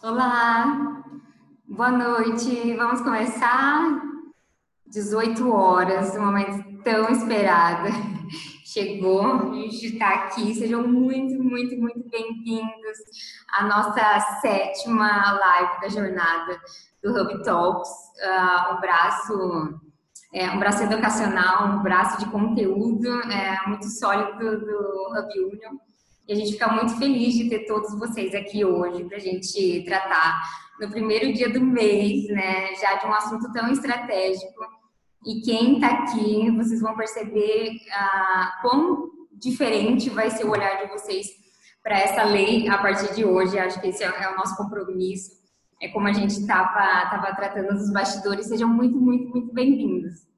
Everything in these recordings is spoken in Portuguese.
Olá, boa noite. Vamos começar 18 horas, um momento tão esperado. Chegou, a gente está aqui. Sejam muito, muito, muito bem-vindos à nossa sétima live da jornada do Hub Talks, uh, um braço é, um braço educacional, um braço de conteúdo é, muito sólido do Hub Union. E a gente fica muito feliz de ter todos vocês aqui hoje para a gente tratar no primeiro dia do mês, né, já de um assunto tão estratégico. E quem está aqui, vocês vão perceber ah, quão diferente vai ser o olhar de vocês para essa lei a partir de hoje. Acho que esse é, é o nosso compromisso. É como a gente estava tava tratando nos bastidores. Sejam muito, muito, muito bem-vindos.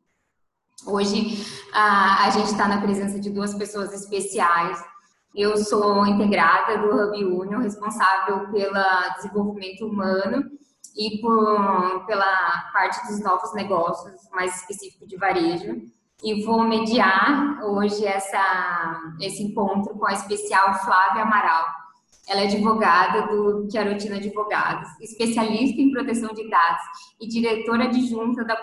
Hoje ah, a gente está na presença de duas pessoas especiais eu sou integrada do Hub Union, responsável pelo desenvolvimento humano e por, pela parte dos novos negócios, mais específico de varejo. E vou mediar hoje essa, esse encontro com a especial Flávia Amaral. Ela é advogada do Chiarotina Advogados, especialista em proteção de dados e diretora adjunta da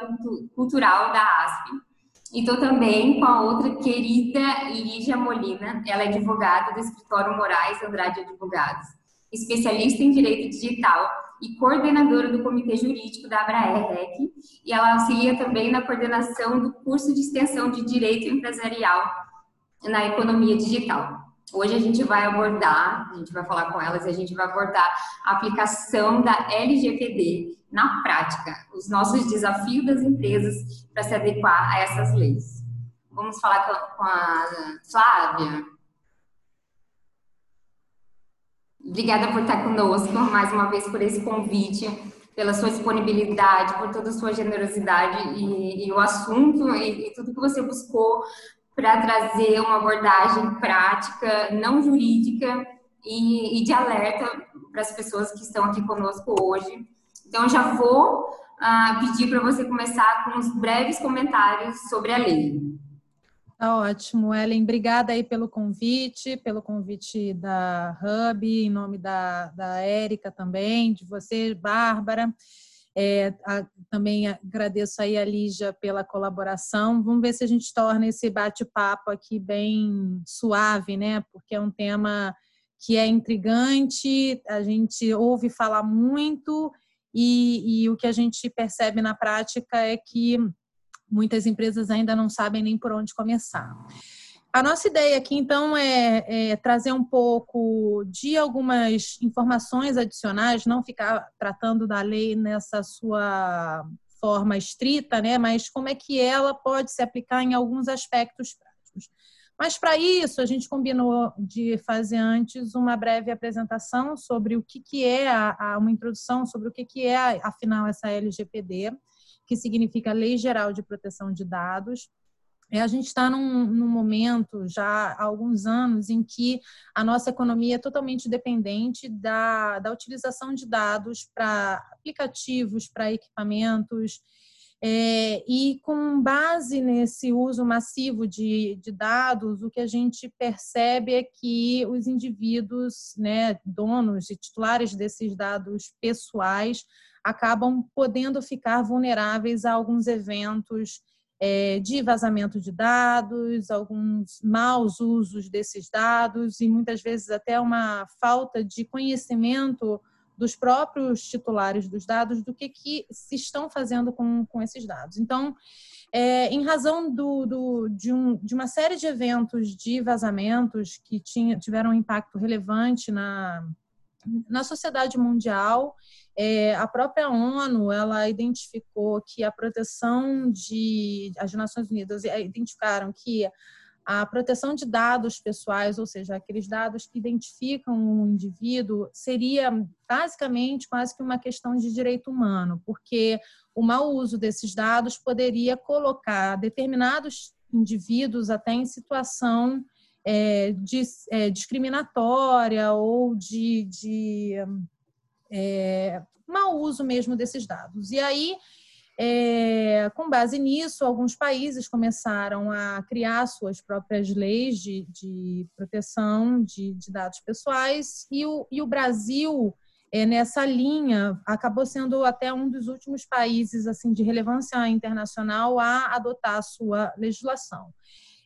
Cultural da ASP e estou também com a outra querida Lígia Molina, ela é advogada do escritório Moraes Andrade Advogados, especialista em direito digital e coordenadora do comitê jurídico da Abraer-REC, e ela auxilia também na coordenação do curso de extensão de direito empresarial na economia digital. Hoje a gente vai abordar, a gente vai falar com elas a gente vai abordar a aplicação da LGPD na prática, os nossos desafios das empresas para se adequar a essas leis. Vamos falar com a Flávia. Obrigada por estar conosco, mais uma vez por esse convite, pela sua disponibilidade, por toda a sua generosidade e, e o assunto e, e tudo que você buscou para trazer uma abordagem prática, não jurídica e, e de alerta para as pessoas que estão aqui conosco hoje então, já vou uh, pedir para você começar com uns breves comentários sobre a lei. Tá ótimo, Ellen. Obrigada aí pelo convite, pelo convite da Hub, em nome da, da Érica também, de você, Bárbara. É, a, também agradeço aí a Lígia pela colaboração. Vamos ver se a gente torna esse bate-papo aqui bem suave, né? Porque é um tema que é intrigante, a gente ouve falar muito e, e o que a gente percebe na prática é que muitas empresas ainda não sabem nem por onde começar. A nossa ideia aqui, então, é, é, trazer um pouco de algumas informações adicionais, não ficar tratando da lei nessa sua forma estrita, né? Mas como é que ela pode se aplicar em alguns aspectos práticos. Mas para isso, a gente combinou de fazer antes uma breve apresentação sobre o que, que é a, a, uma introdução sobre o que, que é, afinal, essa LGPD, que significa Lei Geral de Proteção de Dados. E a gente está num, num, momento, já há alguns anos, em que a nossa economia é totalmente dependente da, da utilização de dados para aplicativos, para equipamentos, é, e com base nesse uso massivo de, de, dados, o que a gente percebe é que os indivíduos, né, donos e titulares desses dados pessoais, acabam podendo ficar vulneráveis a alguns eventos é, de vazamento de dados, alguns maus usos desses dados e muitas vezes até uma falta de conhecimento dos próprios titulares dos dados do que, que se estão fazendo com, com esses dados. Então, é, em razão do, do, de, um, de, uma série de eventos de vazamentos que tinha, tiveram um impacto relevante na, na sociedade mundial, é, a própria ONU ela identificou que a proteção de as Nações Unidas identificaram que a proteção de dados pessoais, ou seja, aqueles dados que identificam um indivíduo, seria basicamente quase que uma questão de direito humano, porque o mau uso desses dados poderia colocar determinados indivíduos até em situação é, de, é, discriminatória ou de, de é, mau uso mesmo desses dados. E aí é, com base nisso, alguns países começaram a criar suas próprias leis de, de proteção de, de, dados pessoais e o, e o Brasil é, nessa linha, acabou sendo até um dos últimos países assim de relevância internacional a adotar a sua legislação.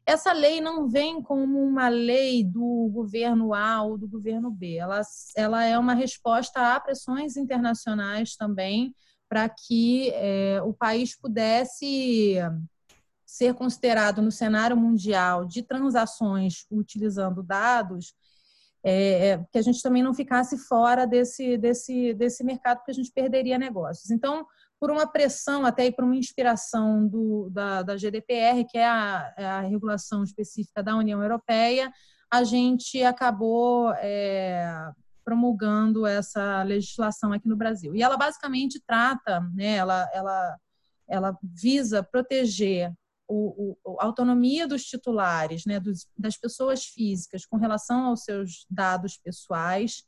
Essa lei não vem como uma lei do governo A ou do governo B, ela, ela é uma resposta a pressões internacionais também para que é, o país pudesse ser considerado no cenário mundial de transações utilizando dados é, que a gente também não ficasse fora desse, desse, desse mercado, porque a gente perderia negócios. Então, por uma pressão, até e por uma inspiração do, da, da GDPR, que é a, é a, regulação específica da União Europeia, a gente acabou é, promulgando essa legislação aqui no Brasil. E ela basicamente trata, né, ela, ela, ela visa proteger o, o, a autonomia dos titulares, né, dos, das pessoas físicas com relação aos seus dados pessoais.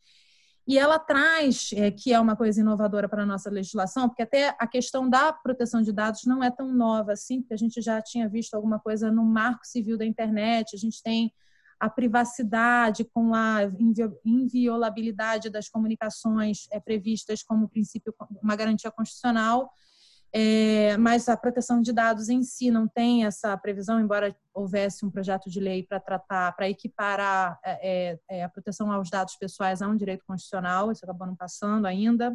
E ela traz, é, que é uma coisa inovadora para a nossa legislação, porque até a questão da proteção de dados não é tão nova assim, porque a gente já tinha visto alguma coisa no marco civil da internet, a gente tem a privacidade com a inviolabilidade das comunicações é, previstas como princípio, uma garantia constitucional, é, mas a proteção de dados em si não tem essa previsão, embora houvesse um projeto de lei para tratar, para equiparar é, é, é, a proteção aos dados pessoais a um direito constitucional, isso acabou não passando ainda.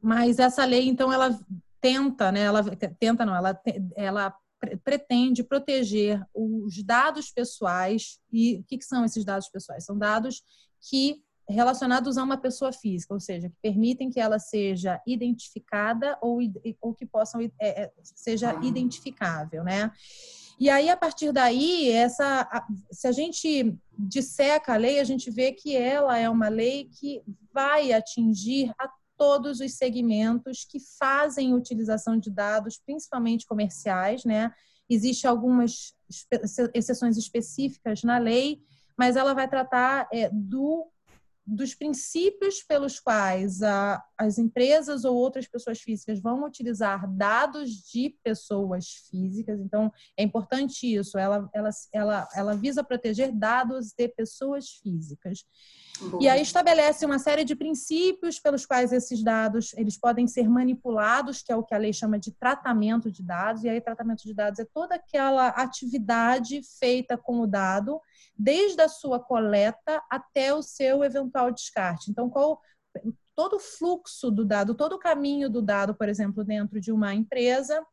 Mas essa lei, então, ela tenta, né, ela tenta não, ela, ela pretende proteger os dados pessoais. E o que, que são esses dados pessoais? São dados que relacionados a uma pessoa física, ou seja, que permitem que ela seja identificada ou, ou que possam é, é, seja identificável, né? E aí, a partir daí, essa, se a gente disseca a lei, a gente vê que ela é uma lei que vai atingir a todos os segmentos que fazem utilização de dados, principalmente comerciais, né? Existem algumas exceções específicas na lei, mas ela vai tratar é, do dos princípios pelos quais a, as empresas ou outras pessoas físicas vão utilizar dados de pessoas físicas. Então, é importante isso. Ela, ela, ela, ela visa proteger dados de pessoas físicas. E aí estabelece uma série de princípios pelos quais esses dados eles podem ser manipulados, que é o que a lei chama de tratamento de dados. E aí tratamento de dados é toda aquela atividade feita com o dado, desde a sua coleta até o seu eventual descarte. Então, qual todo o fluxo do dado, todo o caminho do dado, por exemplo, dentro de uma empresa,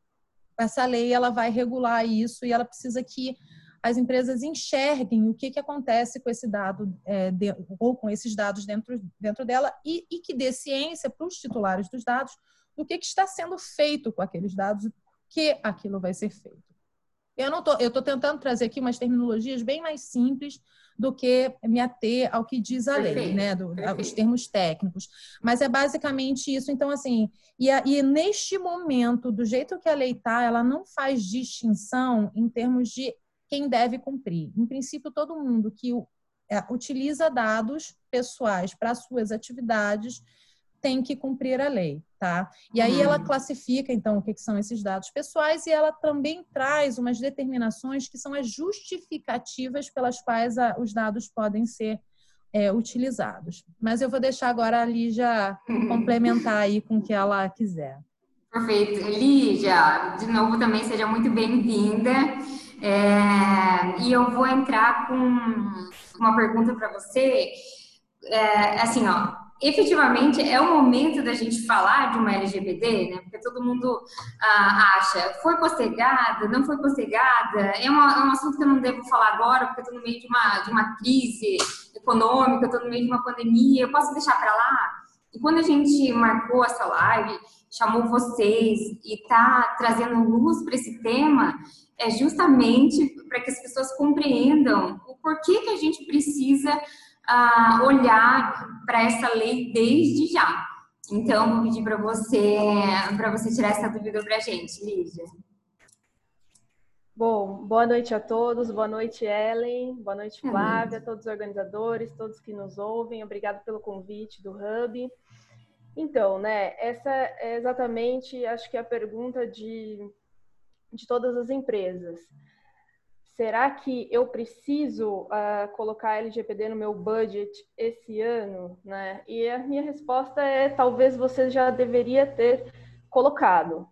essa lei ela vai regular isso e ela precisa que as empresas enxerguem o que, que acontece com esse dado é, de, ou com esses dados dentro, dentro dela e, e que dê ciência para os titulares dos dados do que, que está sendo feito com aqueles dados que aquilo vai ser feito. Eu não tô, eu estou tentando trazer aqui umas terminologias bem mais simples do que me ater ao que diz a Perfeito. lei, né, do, os termos técnicos. Mas é basicamente isso. Então, assim, e, a, e neste momento, do jeito que a lei está, ela não faz distinção em termos de quem deve cumprir. Em princípio, todo mundo que é, utiliza dados pessoais para suas atividades tem que cumprir a lei, tá? E aí ela uhum. classifica, então, o que são esses dados pessoais e ela também traz umas determinações que são as justificativas pelas quais a, os dados podem ser é, utilizados. Mas eu vou deixar agora a Lígia complementar aí com o que ela quiser. Perfeito. Lígia, de novo também seja muito bem-vinda. É, e eu vou entrar com uma pergunta para você. É, assim, ó, efetivamente é o momento da gente falar de uma LGBT, né? Porque todo mundo ah, acha, foi postergada, não foi postergada, é, uma, é, um assunto que eu não devo falar agora, porque eu estou no meio de uma, de uma crise econômica, estou no meio de uma pandemia, eu posso deixar para lá? E quando a gente marcou essa live, chamou vocês e está trazendo luz para esse tema, é justamente para que as pessoas compreendam o porquê que a gente precisa uh, olhar para essa lei desde já. Então, vou pedir para você, para você tirar essa dúvida para a gente, Lígia. Bom, boa noite a todos, boa noite, Ellen, boa noite, Flávia, todos os organizadores, todos que nos ouvem, obrigado pelo convite do Hub. Então, né, essa é exatamente, acho que a pergunta de de todas as empresas. Será que eu preciso uh, colocar LGPD no meu budget esse ano? Né? E a minha resposta é: talvez você já deveria ter colocado,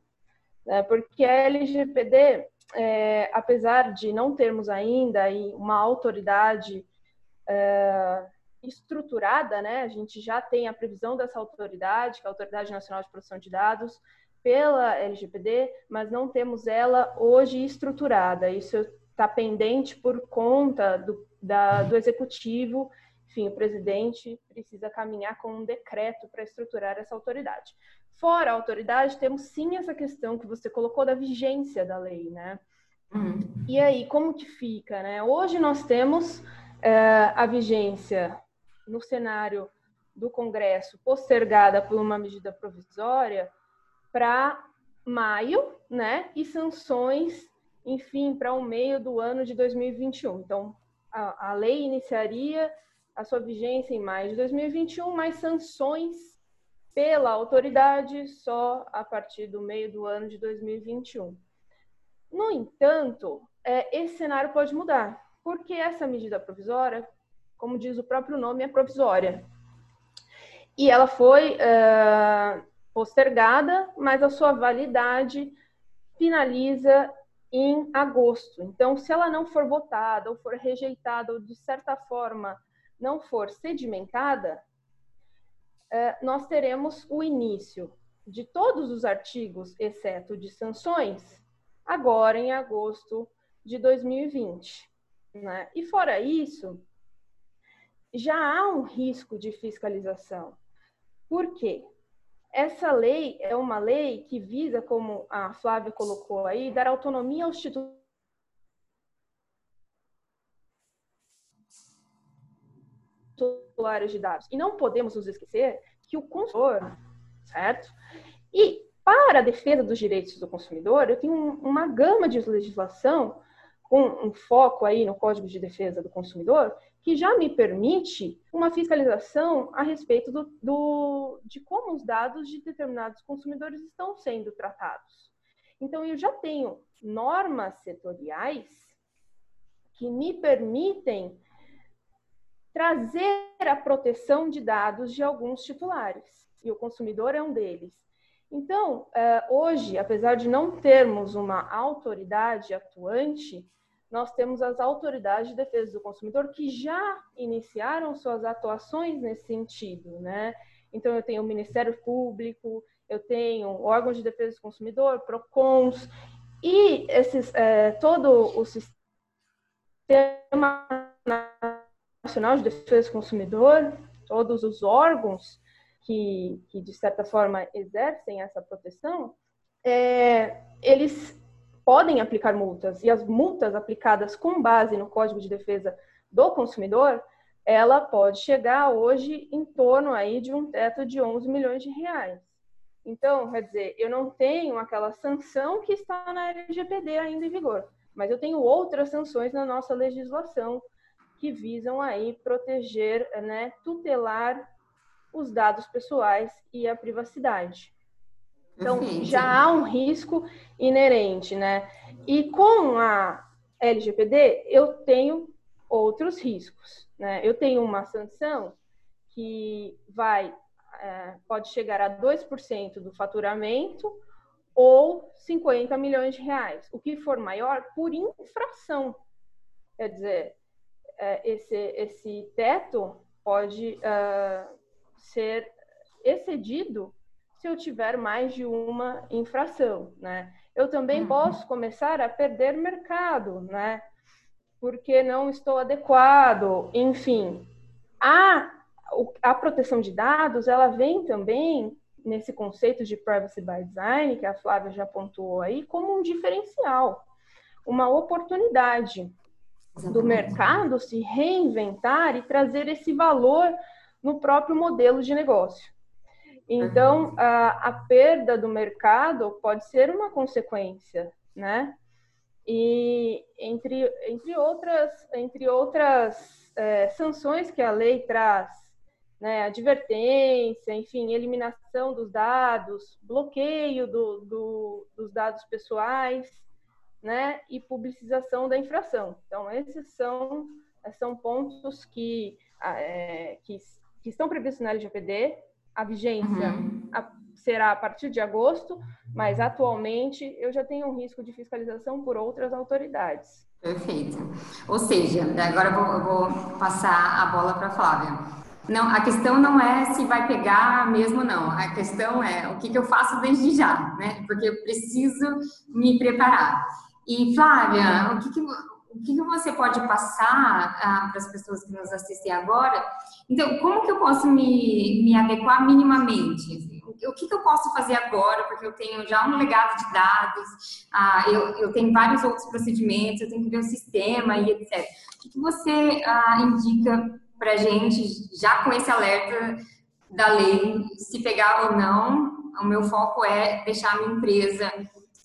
né? porque a LGPD, é, apesar de não termos ainda uma autoridade é, estruturada, né? a gente já tem a previsão dessa autoridade, que é a Autoridade Nacional de Proteção de Dados, pela LGPD, mas não temos ela hoje estruturada. Isso está pendente por conta do, da, do executivo. Enfim, o presidente precisa caminhar com um decreto para estruturar essa autoridade. Fora a autoridade, temos sim essa questão que você colocou da vigência da lei, né? Uhum. E aí, como que fica, né? Hoje nós temos é, a vigência no cenário do Congresso postergada por uma medida provisória para maio, né? E sanções enfim, para o meio do ano de 2021. Então, a, a lei iniciaria a sua vigência em maio de 2021, mas sanções pela autoridade só a partir do meio do ano de 2021. No entanto, é, esse cenário pode mudar, porque essa medida provisória, como diz o próprio nome, é provisória. E ela foi é, postergada, mas a sua validade finaliza em agosto. Então, se ela não for votada ou for rejeitada ou de certa forma não for sedimentada, é, nós teremos o início de todos os artigos, exceto de sanções, agora em agosto de 2020. Né? E fora isso, já há um risco de fiscalização. Por quê? Essa lei é uma lei que visa, como a Flávia colocou aí, dar autonomia aos titulares de dados. E não podemos nos esquecer que o consumidor, certo? E para a defesa dos direitos do consumidor, eu tenho uma gama de legislação com um foco aí no Código de Defesa do Consumidor, que já me permite uma fiscalização a respeito do, do, de como os dados de determinados consumidores estão sendo tratados. Então, eu já tenho normas setoriais que me permitem trazer a proteção de dados de alguns titulares, e o consumidor é um deles. Então, eh, hoje, apesar de não termos uma autoridade atuante, nós temos as autoridades de defesa do consumidor que já iniciaram suas atuações nesse sentido, né? Então, eu tenho o Ministério Público, eu tenho órgãos de defesa do consumidor, PROCONs, e esses, é, todo o sistema nacional de defesa do consumidor, todos os órgãos que, que de certa forma, exercem essa proteção, é, eles podem aplicar multas e as multas aplicadas com base no Código de Defesa do Consumidor, ela pode chegar hoje em torno aí de um teto de 11 milhões de reais. Então, quer dizer, eu não tenho aquela sanção que está na LGPD ainda em vigor, mas eu tenho outras sanções na nossa legislação que visam aí proteger, né, tutelar os dados pessoais e a privacidade. Então, já há um risco inerente, né? E com a LGPD, eu tenho outros riscos, né? Eu tenho uma sanção que vai, é, pode chegar a 2% do faturamento ou 50 milhões de reais. O que for maior, por infração. Quer dizer, é, esse, esse teto pode uh, ser excedido se eu tiver mais de uma infração, né? Eu também uhum. posso começar a perder mercado, né? Porque não estou adequado, enfim. A, a proteção de dados, ela vem também nesse conceito de privacy by design, que a Flávia já pontuou aí, como um diferencial, uma oportunidade Exatamente. do mercado se reinventar e trazer esse valor no próprio modelo de negócio. Então, a, a perda do mercado pode ser uma consequência, né? E entre, entre outras, entre outras é, sanções que a lei traz, né, advertência, enfim, eliminação dos dados, bloqueio do, do, dos dados pessoais, né, e publicização da infração. Então, esses são, são pontos que, é, que, que, estão previstos na LGPD. A vigência uhum. será a partir de agosto, mas atualmente eu já tenho um risco de fiscalização por outras autoridades. Perfeito. Ou seja, agora eu vou, eu vou passar a bola para a Flávia. Não, a questão não é se vai pegar mesmo, não. A questão é o que, que eu faço desde já, né? Porque eu preciso me preparar. E, Flávia, o que, que, o que, você pode passar ah, para as pessoas que nos assistem agora? Então, como que eu posso me, me adequar minimamente? O que, que eu posso fazer agora? Porque eu tenho já um legado de dados, ah, eu, eu tenho vários outros procedimentos, eu tenho que ver o sistema e etc. O que, que você ah, indica para a gente, já com esse alerta da lei, se pegar ou não, o meu foco é deixar a minha empresa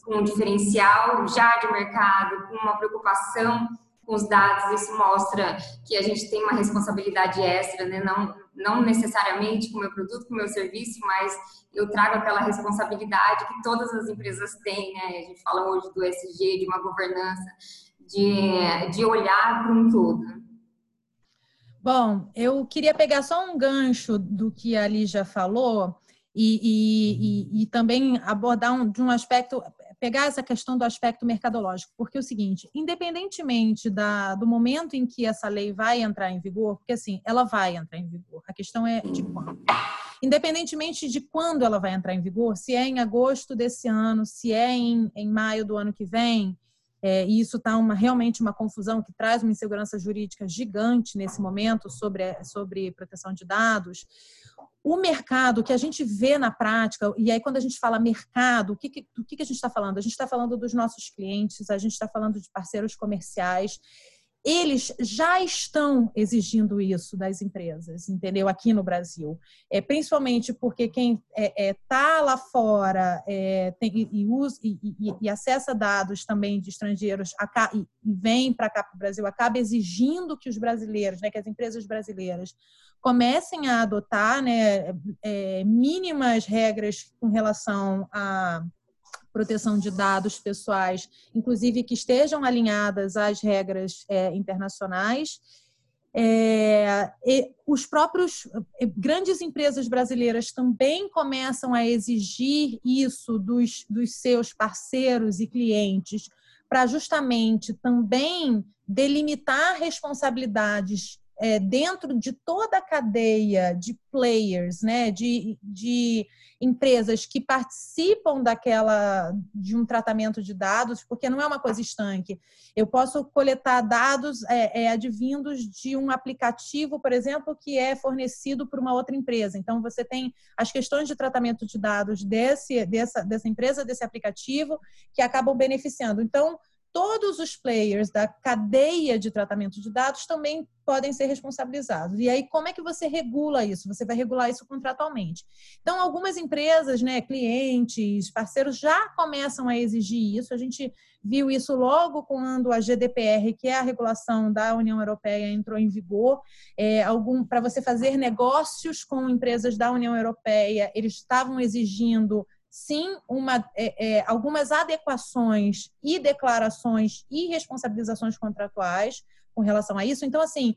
um diferencial já de mercado, com uma preocupação com os dados, isso mostra que a gente tem uma responsabilidade extra, né? não, não necessariamente com o meu produto, com o meu serviço, mas eu trago aquela responsabilidade que todas as empresas têm, né? A gente fala hoje do SG, de uma governança, de, de olhar para um todo. Bom, eu queria pegar só um gancho do que a Lígia falou e, e, e, e também abordar um, de um aspecto, pegar essa questão do aspecto mercadológico, porque é o seguinte, independentemente da, do momento em que essa lei vai entrar em vigor, porque assim, ela vai entrar em vigor, a questão é de quando. Independentemente de quando ela vai entrar em vigor, se é em agosto desse ano, se é em, em maio do ano que vem, é, e isso está realmente uma confusão que traz uma insegurança jurídica gigante nesse momento sobre, sobre proteção de dados. O mercado que a gente vê na prática, e aí quando a gente fala mercado, o que, do que, que a gente está falando? A gente está falando dos nossos clientes, a gente está falando de parceiros comerciais eles já estão exigindo isso das empresas, entendeu? Aqui no Brasil. É, principalmente porque quem está é, é, tá lá fora é, tem, e, usa, e, e, e, acessa dados também de estrangeiros e, vem para cá para o Brasil, acaba exigindo que os brasileiros, né, que as empresas brasileiras comecem a adotar né, é, mínimas regras com relação a proteção de dados pessoais, inclusive que estejam alinhadas às regras é, internacionais. É, os próprios é, grandes empresas brasileiras também começam a exigir isso dos, dos seus parceiros e clientes para justamente também delimitar responsabilidades é, dentro de toda a cadeia de players, né, de, de empresas que participam daquela de um tratamento de dados, porque não é uma coisa estanque. Eu posso coletar dados é, é, advindos de um aplicativo, por exemplo, que é fornecido por uma outra empresa. Então, você tem as questões de tratamento de dados desse, dessa, dessa empresa, desse aplicativo, que acabam beneficiando. Então, todos os players da cadeia de tratamento de dados também podem ser responsabilizados. E aí, como é que você regula isso? Você vai regular isso contratualmente. Então, algumas empresas, né, clientes, parceiros já começam a exigir isso. A gente viu isso logo quando a GDPR, que é a regulação da União Europeia, entrou em vigor. É, algum para você fazer negócios com empresas da União Europeia, eles estavam exigindo sim uma, é, é, algumas adequações e declarações e responsabilizações contratuais com relação a isso. Então, assim,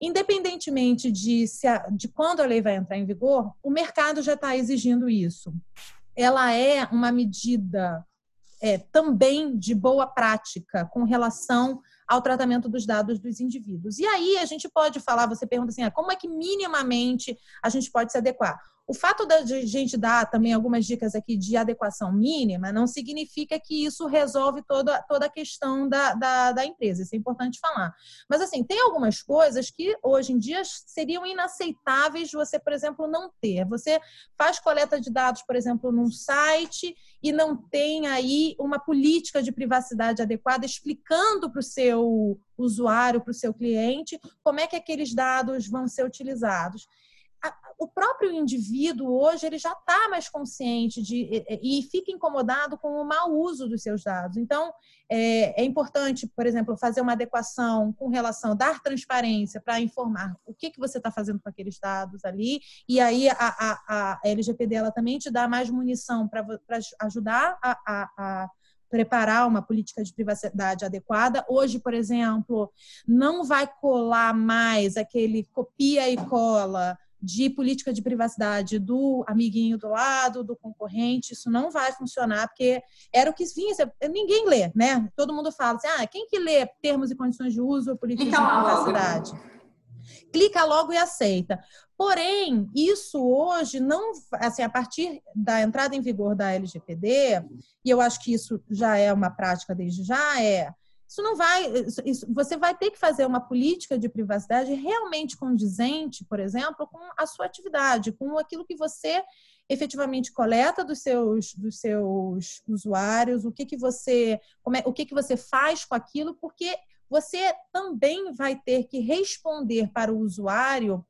independentemente de, a, de quando a lei vai entrar em vigor, o mercado já está exigindo isso. Ela é uma medida é, também de boa prática com relação ao tratamento dos dados dos indivíduos. E aí a gente pode falar, você pergunta assim, ah, como é que minimamente a gente pode se adequar? O fato da gente dar também algumas dicas aqui de adequação mínima não significa que isso resolve toda, toda a questão da, da, da, empresa. Isso é importante falar. Mas, assim, tem algumas coisas que hoje em dia seriam inaceitáveis você, por exemplo, não ter. Você faz coleta de dados, por exemplo, num site e não tem aí uma política de privacidade adequada explicando para o seu usuário, para o seu cliente, como é que aqueles dados vão ser utilizados o próprio indivíduo hoje ele já está mais consciente de, e, e, fica incomodado com o mau uso dos seus dados. Então, é, é importante, por exemplo, fazer uma adequação com relação, dar transparência para informar o que, que você está fazendo com aqueles dados ali, e aí a, a, a LGPD ela também te dá mais munição para ajudar a, a preparar uma política de privacidade adequada. Hoje, por exemplo, não vai colar mais aquele copia e cola de política de privacidade do amiguinho do lado, do concorrente, isso não vai funcionar, porque era o que vinha, ninguém lê, né? Todo mundo fala assim, ah, quem que lê termos e condições de uso política então, de privacidade? Logo. Clica logo e aceita. Porém, isso hoje não, assim, a partir da entrada em vigor da LGPD, e eu acho que isso já é uma prática desde já, é isso não vai. Isso, você vai ter que fazer uma política de privacidade realmente condizente, por exemplo, com a sua atividade, com aquilo que você efetivamente coleta dos seus, dos seus usuários, o que, que você, é, o que, que você faz com aquilo, porque você também vai ter que responder para o usuário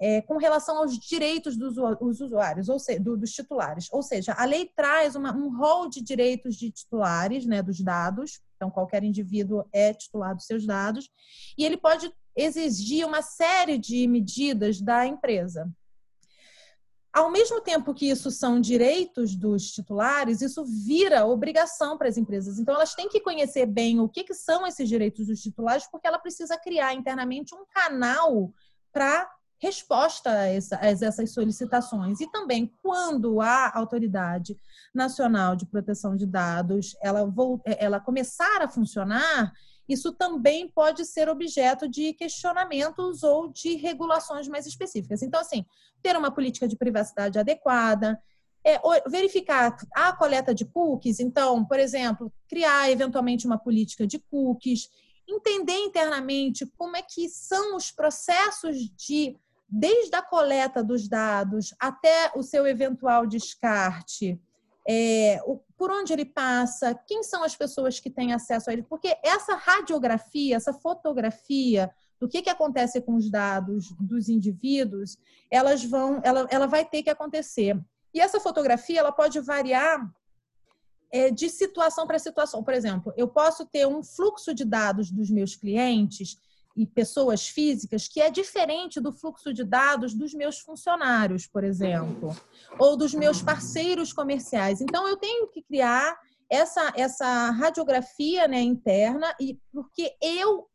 é, com relação aos direitos dos usuários, ou seja, dos titulares. Ou seja, a lei traz uma, um rol de direitos de titulares, né, dos dados. Então, qualquer indivíduo é titular dos seus dados. E ele pode exigir uma série de medidas da empresa. Ao mesmo tempo que isso são direitos dos titulares, isso vira obrigação para as empresas. Então, elas têm que conhecer bem o que, que são esses direitos dos titulares, porque ela precisa criar internamente um canal para resposta a, essa, a, essas solicitações. E também, quando a Autoridade Nacional de Proteção de Dados ela, ela começar a funcionar, isso também pode ser objeto de questionamentos ou de regulações mais específicas. Então, assim, ter uma política de privacidade adequada, é, verificar a coleta de cookies, então, por exemplo, criar eventualmente uma política de cookies, entender internamente como é que são os processos de desde a coleta dos dados até o seu eventual descarte, é, o, por onde ele passa, quem são as pessoas que têm acesso a ele, porque essa radiografia, essa fotografia do que, que acontece com os dados dos indivíduos, elas vão, ela, ela vai ter que acontecer. E essa fotografia ela pode variar é, de situação para situação. Por exemplo, eu posso ter um fluxo de dados dos meus clientes e pessoas físicas que é diferente do fluxo de dados dos meus funcionários, por exemplo, ou dos meus parceiros comerciais. Então, eu tenho que criar essa, essa radiografia né, interna, e porque eu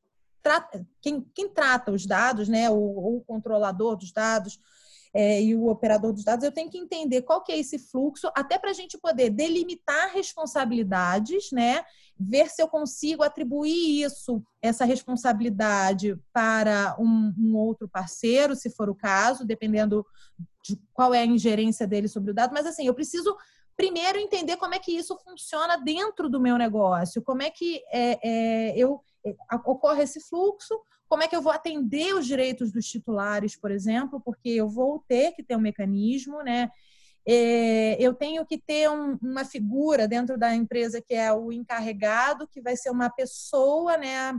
quem, quem trata os dados, né, o, o controlador dos dados, é, e o operador dos dados, eu tenho que entender qual que é esse fluxo, até para a gente poder delimitar responsabilidades, né? Ver se eu consigo atribuir isso, essa responsabilidade, para um, um outro parceiro, se for o caso, dependendo de qual é a ingerência dele sobre o dado. Mas assim, eu preciso primeiro entender como é que isso funciona dentro do meu negócio, como é que é, é, eu é, ocorre esse fluxo, como é que eu vou atender os direitos dos titulares, por exemplo, porque eu vou ter que ter um mecanismo, né? É, eu tenho que ter um, uma figura dentro da empresa que é o encarregado, que vai ser uma pessoa, né?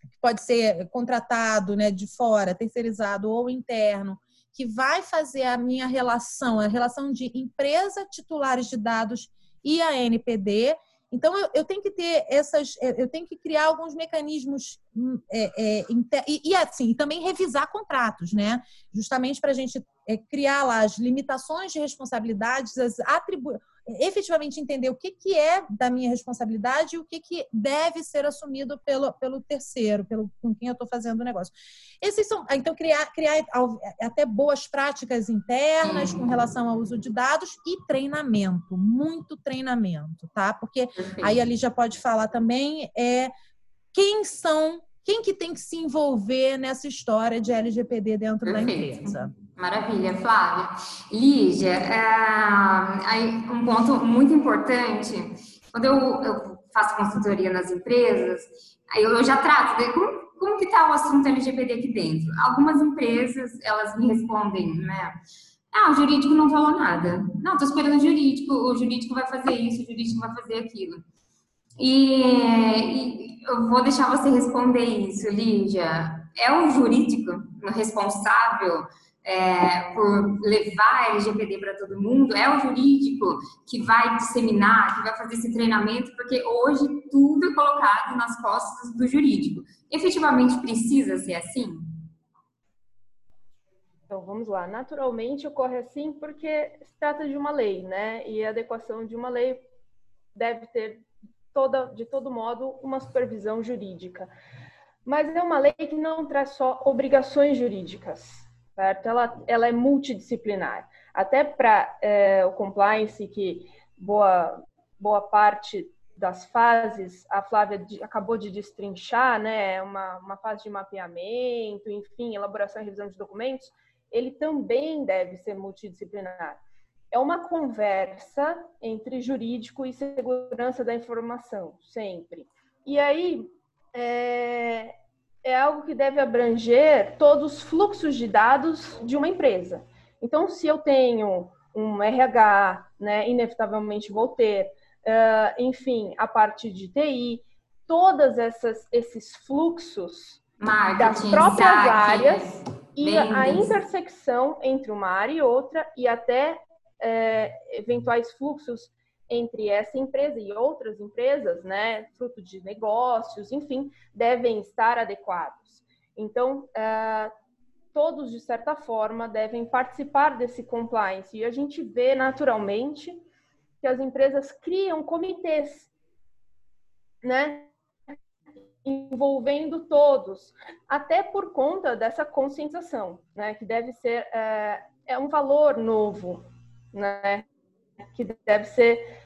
Que pode ser contratado, né? De fora, terceirizado ou interno, que vai fazer a minha relação, a relação de empresa, titulares de dados e a NPD então, eu, eu, tenho que ter essas, eu tenho que criar alguns mecanismos hum, é, é, e, e, assim, também revisar contratos, né? Justamente para a gente é, criar lá as limitações de responsabilidades, as atribuições efetivamente entender o que, que é da minha responsabilidade e o que, que deve ser assumido pelo, pelo terceiro, pelo, com quem eu estou fazendo o negócio. Esses são, então, criar, criar até boas práticas internas com relação ao uso de dados e treinamento, muito treinamento, tá? Porque aí ali já pode falar também é quem são quem que tem que se envolver nessa história de LGPD dentro Perfeito. da empresa? Maravilha, Flávia. Lígia, é, um ponto muito importante, quando eu, eu, faço consultoria nas empresas, aí eu já trato de como, como que está o assunto LGPD aqui dentro. Algumas empresas, elas me respondem, né? Ah, o jurídico não falou nada. Não, estou esperando o jurídico, o jurídico vai fazer isso, o jurídico vai fazer aquilo. E, e eu vou deixar você responder isso, Lígia. É o jurídico responsável é, por levar LGPD para todo mundo? É o jurídico que vai disseminar, que vai fazer esse treinamento? Porque hoje tudo é colocado nas costas do jurídico. Efetivamente precisa ser assim? Então vamos lá. Naturalmente ocorre assim porque se trata de uma lei, né? E a adequação de uma lei deve ter toda, de todo modo, uma supervisão jurídica. Mas é uma lei que não traz só obrigações jurídicas, certo? Ela, ela é multidisciplinar. Até para é, o compliance, que boa, boa parte das fases, a Flávia acabou de destrinchar, né, uma, uma fase de mapeamento, enfim, elaboração e revisão de documentos, ele também deve ser multidisciplinar. É uma conversa entre jurídico e segurança da informação, sempre. E aí, é, é algo que deve abranger todos os fluxos de dados de uma empresa. Então, se eu tenho um RH, né, inevitavelmente vou ter, uh, enfim, a parte de TI, todas essas esses fluxos Marketing, das próprias saque, áreas e vendas. a intersecção entre uma área e outra e até é, eventuais fluxos entre essa empresa e outras empresas, né, fruto de negócios, enfim, devem estar adequados. Então, uh, todos, de certa forma, devem participar desse compliance. E a gente vê naturalmente que as empresas criam comitês, né? Envolvendo todos, até por conta dessa conscientização, né? Que deve ser é, é um valor novo, né? Que deve ser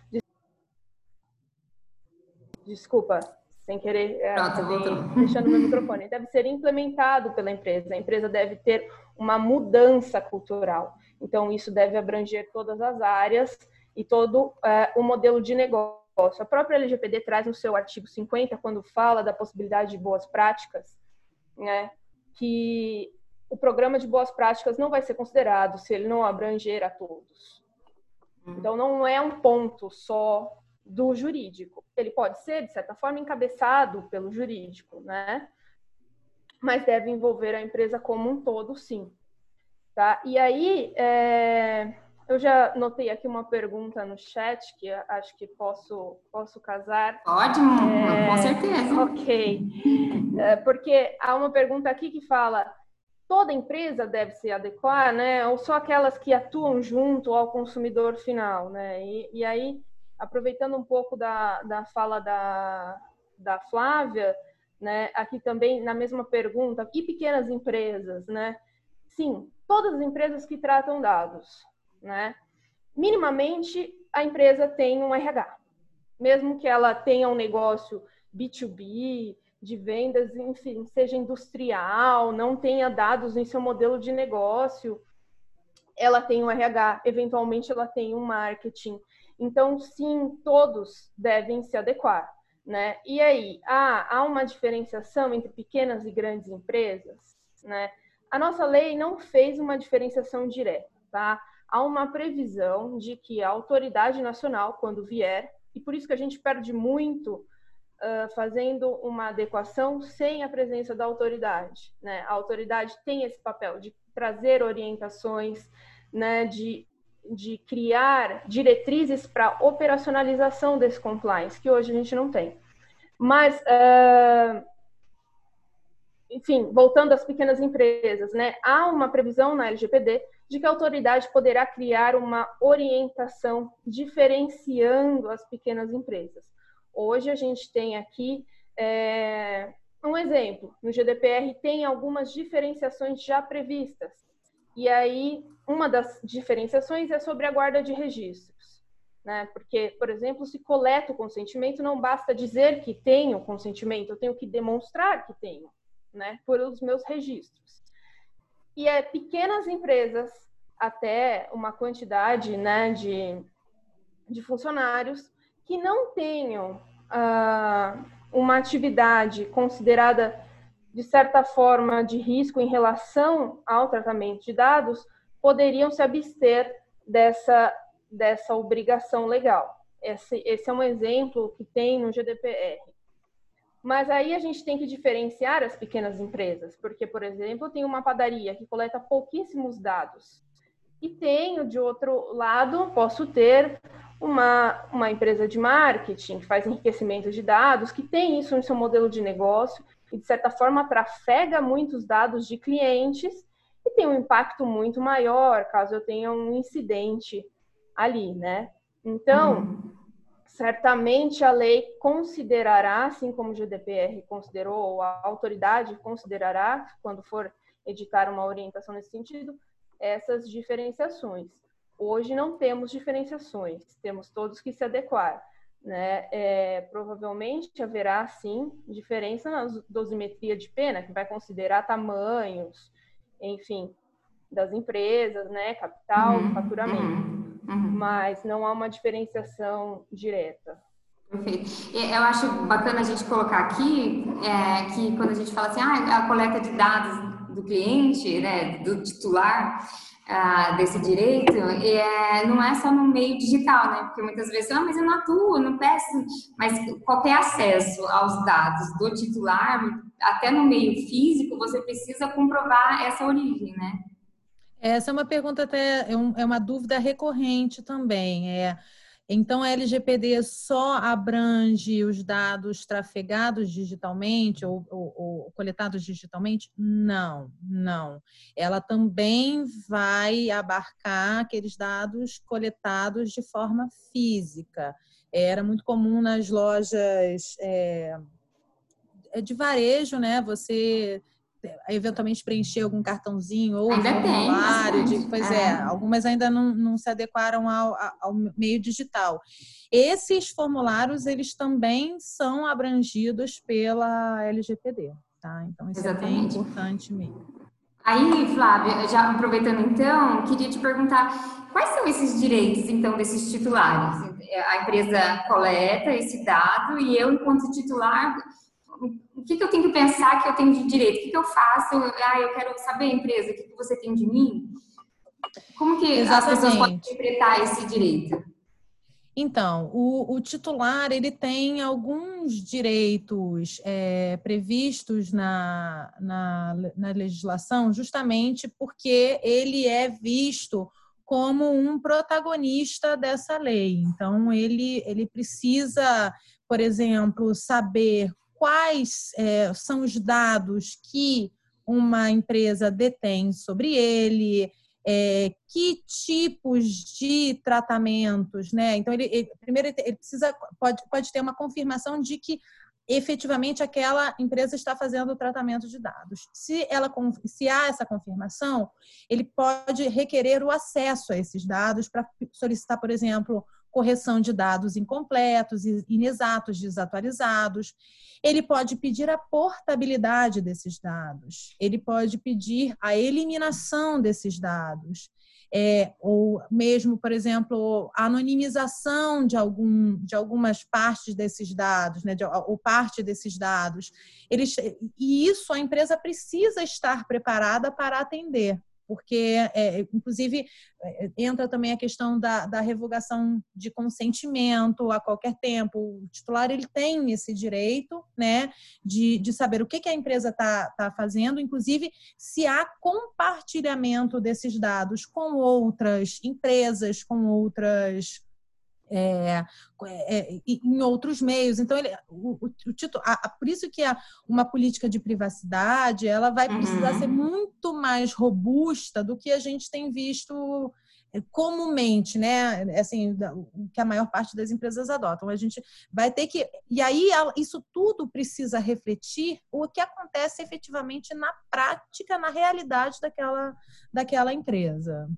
desculpa, sem querer, é, Pronto, deixando meu microfone, deve ser implementado pela empresa. A empresa deve ter uma mudança cultural. Então, isso deve abranger todas as áreas e todo é, o modelo de negócio. A própria LGPD traz no seu artigo 50, quando fala da possibilidade de boas práticas, né, que o programa de boas práticas não vai ser considerado se ele não abranger a todos. Hum. Então, não é um ponto só do jurídico. Ele pode ser, de certa forma, encabeçado pelo jurídico, né? Mas deve envolver a empresa como um todo, sim. Tá? E aí, é... eu já notei aqui uma pergunta no chat que acho que posso, posso casar. Pode, é... com certeza. Ok. É, porque há uma pergunta aqui que fala toda empresa deve se adequar, né? Ou só aquelas que atuam junto ao consumidor final, né? E, e aí aproveitando um pouco da, da fala da, da Flávia, né, aqui também na mesma pergunta, e pequenas empresas, né? Sim, todas as empresas que tratam dados, né? Minimamente a empresa tem um RH, mesmo que ela tenha um negócio B2B, de vendas, enfim, seja industrial, não tenha dados em seu modelo de negócio, ela tem um RH, eventualmente ela tem um marketing, então, sim, todos devem se adequar. Né? E aí, há, há uma diferenciação entre pequenas e grandes empresas? Né? A nossa lei não fez uma diferenciação direta. Tá? Há uma previsão de que a autoridade nacional, quando vier, e por isso que a gente perde muito uh, fazendo uma adequação sem a presença da autoridade. Né? A autoridade tem esse papel de trazer orientações, né, de de criar diretrizes para operacionalização desse compliance, que hoje a gente não tem. Mas, uh, enfim, voltando às pequenas empresas, né, há uma previsão na LGPD de que a autoridade poderá criar uma orientação diferenciando as pequenas empresas. Hoje a gente tem aqui é, um exemplo. No GDPR tem algumas diferenciações já previstas. E aí uma das diferenciações é sobre a guarda de registros. Né? Porque, por exemplo, se coleta o consentimento, não basta dizer que tenho consentimento, eu tenho que demonstrar que tenho, né? por os meus registros. E é pequenas empresas, até uma quantidade né, de, de funcionários, que não tenham ah, uma atividade considerada, de certa forma, de risco em relação ao tratamento de dados, poderiam se abster dessa, dessa obrigação legal. Esse, esse é um exemplo que tem no GDPR. Mas aí a gente tem que diferenciar as pequenas empresas, porque, por exemplo, tem uma padaria que coleta pouquíssimos dados. E tenho, de outro lado, posso ter uma, uma empresa de marketing que faz enriquecimento de dados, que tem isso no seu modelo de negócio e, de certa forma, trafega muitos dados de clientes e tem um impacto muito maior caso eu tenha um incidente ali, né? Então, uhum. certamente a lei considerará, assim como o GDPR considerou, ou a autoridade considerará, quando for editar uma orientação nesse sentido, essas diferenciações. Hoje não temos diferenciações, temos todos que se adequar. Né? É, provavelmente haverá, sim, diferença na dosimetria de pena, que vai considerar tamanhos, enfim, das empresas, né? capital, uhum, faturamento. Uhum, uhum. Mas não há uma diferenciação direta. Perfeito. Eu acho bacana a gente colocar aqui é, que quando a gente fala assim, ah, a coleta de dados do cliente, né, do titular, ah, desse direito é, não é só no meio digital, né? Porque muitas vezes, ah, mas eu não atuo, não peço, mas qualquer acesso aos dados do titular, até no meio físico, você precisa comprovar essa origem, né? Essa é uma pergunta até, é, é uma dúvida recorrente também. É, então, a LGPD só abrange os dados trafegados digitalmente ou, ou, ou, coletados digitalmente? Não, não. Ela também vai abarcar aqueles dados coletados de forma física. Era muito comum nas lojas é, de varejo, né? Você eventualmente preencher algum cartãozinho ou ainda formulário. Tem, de, pois é. é, algumas ainda não, não se adequaram ao, ao, meio digital. Esses formulários, eles também são abrangidos pela LGPD, tá? Então, isso Exatamente. é bem importante mesmo. Aí, Flávia, já aproveitando então, queria te perguntar quais são esses direitos, então, desses titulares? A empresa coleta esse dado e eu, enquanto titular, que, que, eu tenho que pensar que eu tenho de direito? O que, que eu faço? Ah, eu quero saber, empresa, o que, que você tem de mim? Como que Exatamente. as pessoas podem interpretar esse direito? Então, o, o, titular ele tem alguns direitos é, previstos na, na, na, legislação, justamente porque ele é visto como um protagonista dessa lei. Então, ele, ele precisa, por exemplo, saber quais é, são os dados que uma empresa detém sobre ele, é, que tipos de tratamentos, né? Então, ele, ele, primeiro ele precisa, pode, pode ter uma confirmação de que efetivamente aquela empresa está fazendo o tratamento de dados. Se, ela, se há essa confirmação, ele pode requerer o acesso a esses dados para solicitar, por exemplo, correção de dados incompletos, inexatos, desatualizados. Ele pode pedir a portabilidade desses dados. Ele pode pedir a eliminação desses dados. É, ou mesmo, por exemplo, a anonimização de, algum, de algumas partes desses dados, né, de, ou parte desses dados. Eles, e isso a empresa precisa estar preparada para atender porque, é, inclusive, é, entra também a questão da, da, revogação de consentimento a qualquer tempo. O titular ele tem esse direito né, de, de saber o que, que a empresa está tá fazendo, inclusive se há compartilhamento desses dados com outras empresas, com outras é, é, em outros meios. Então, ele, o, o, título, a, a, por isso que a, uma política de privacidade ela vai precisar uhum. ser muito mais robusta do que a gente tem visto é, comumente, né? Assim, o que a maior parte das empresas adotam. A gente vai ter que. E aí, isso tudo precisa refletir o que acontece efetivamente na prática, na realidade daquela, daquela empresa.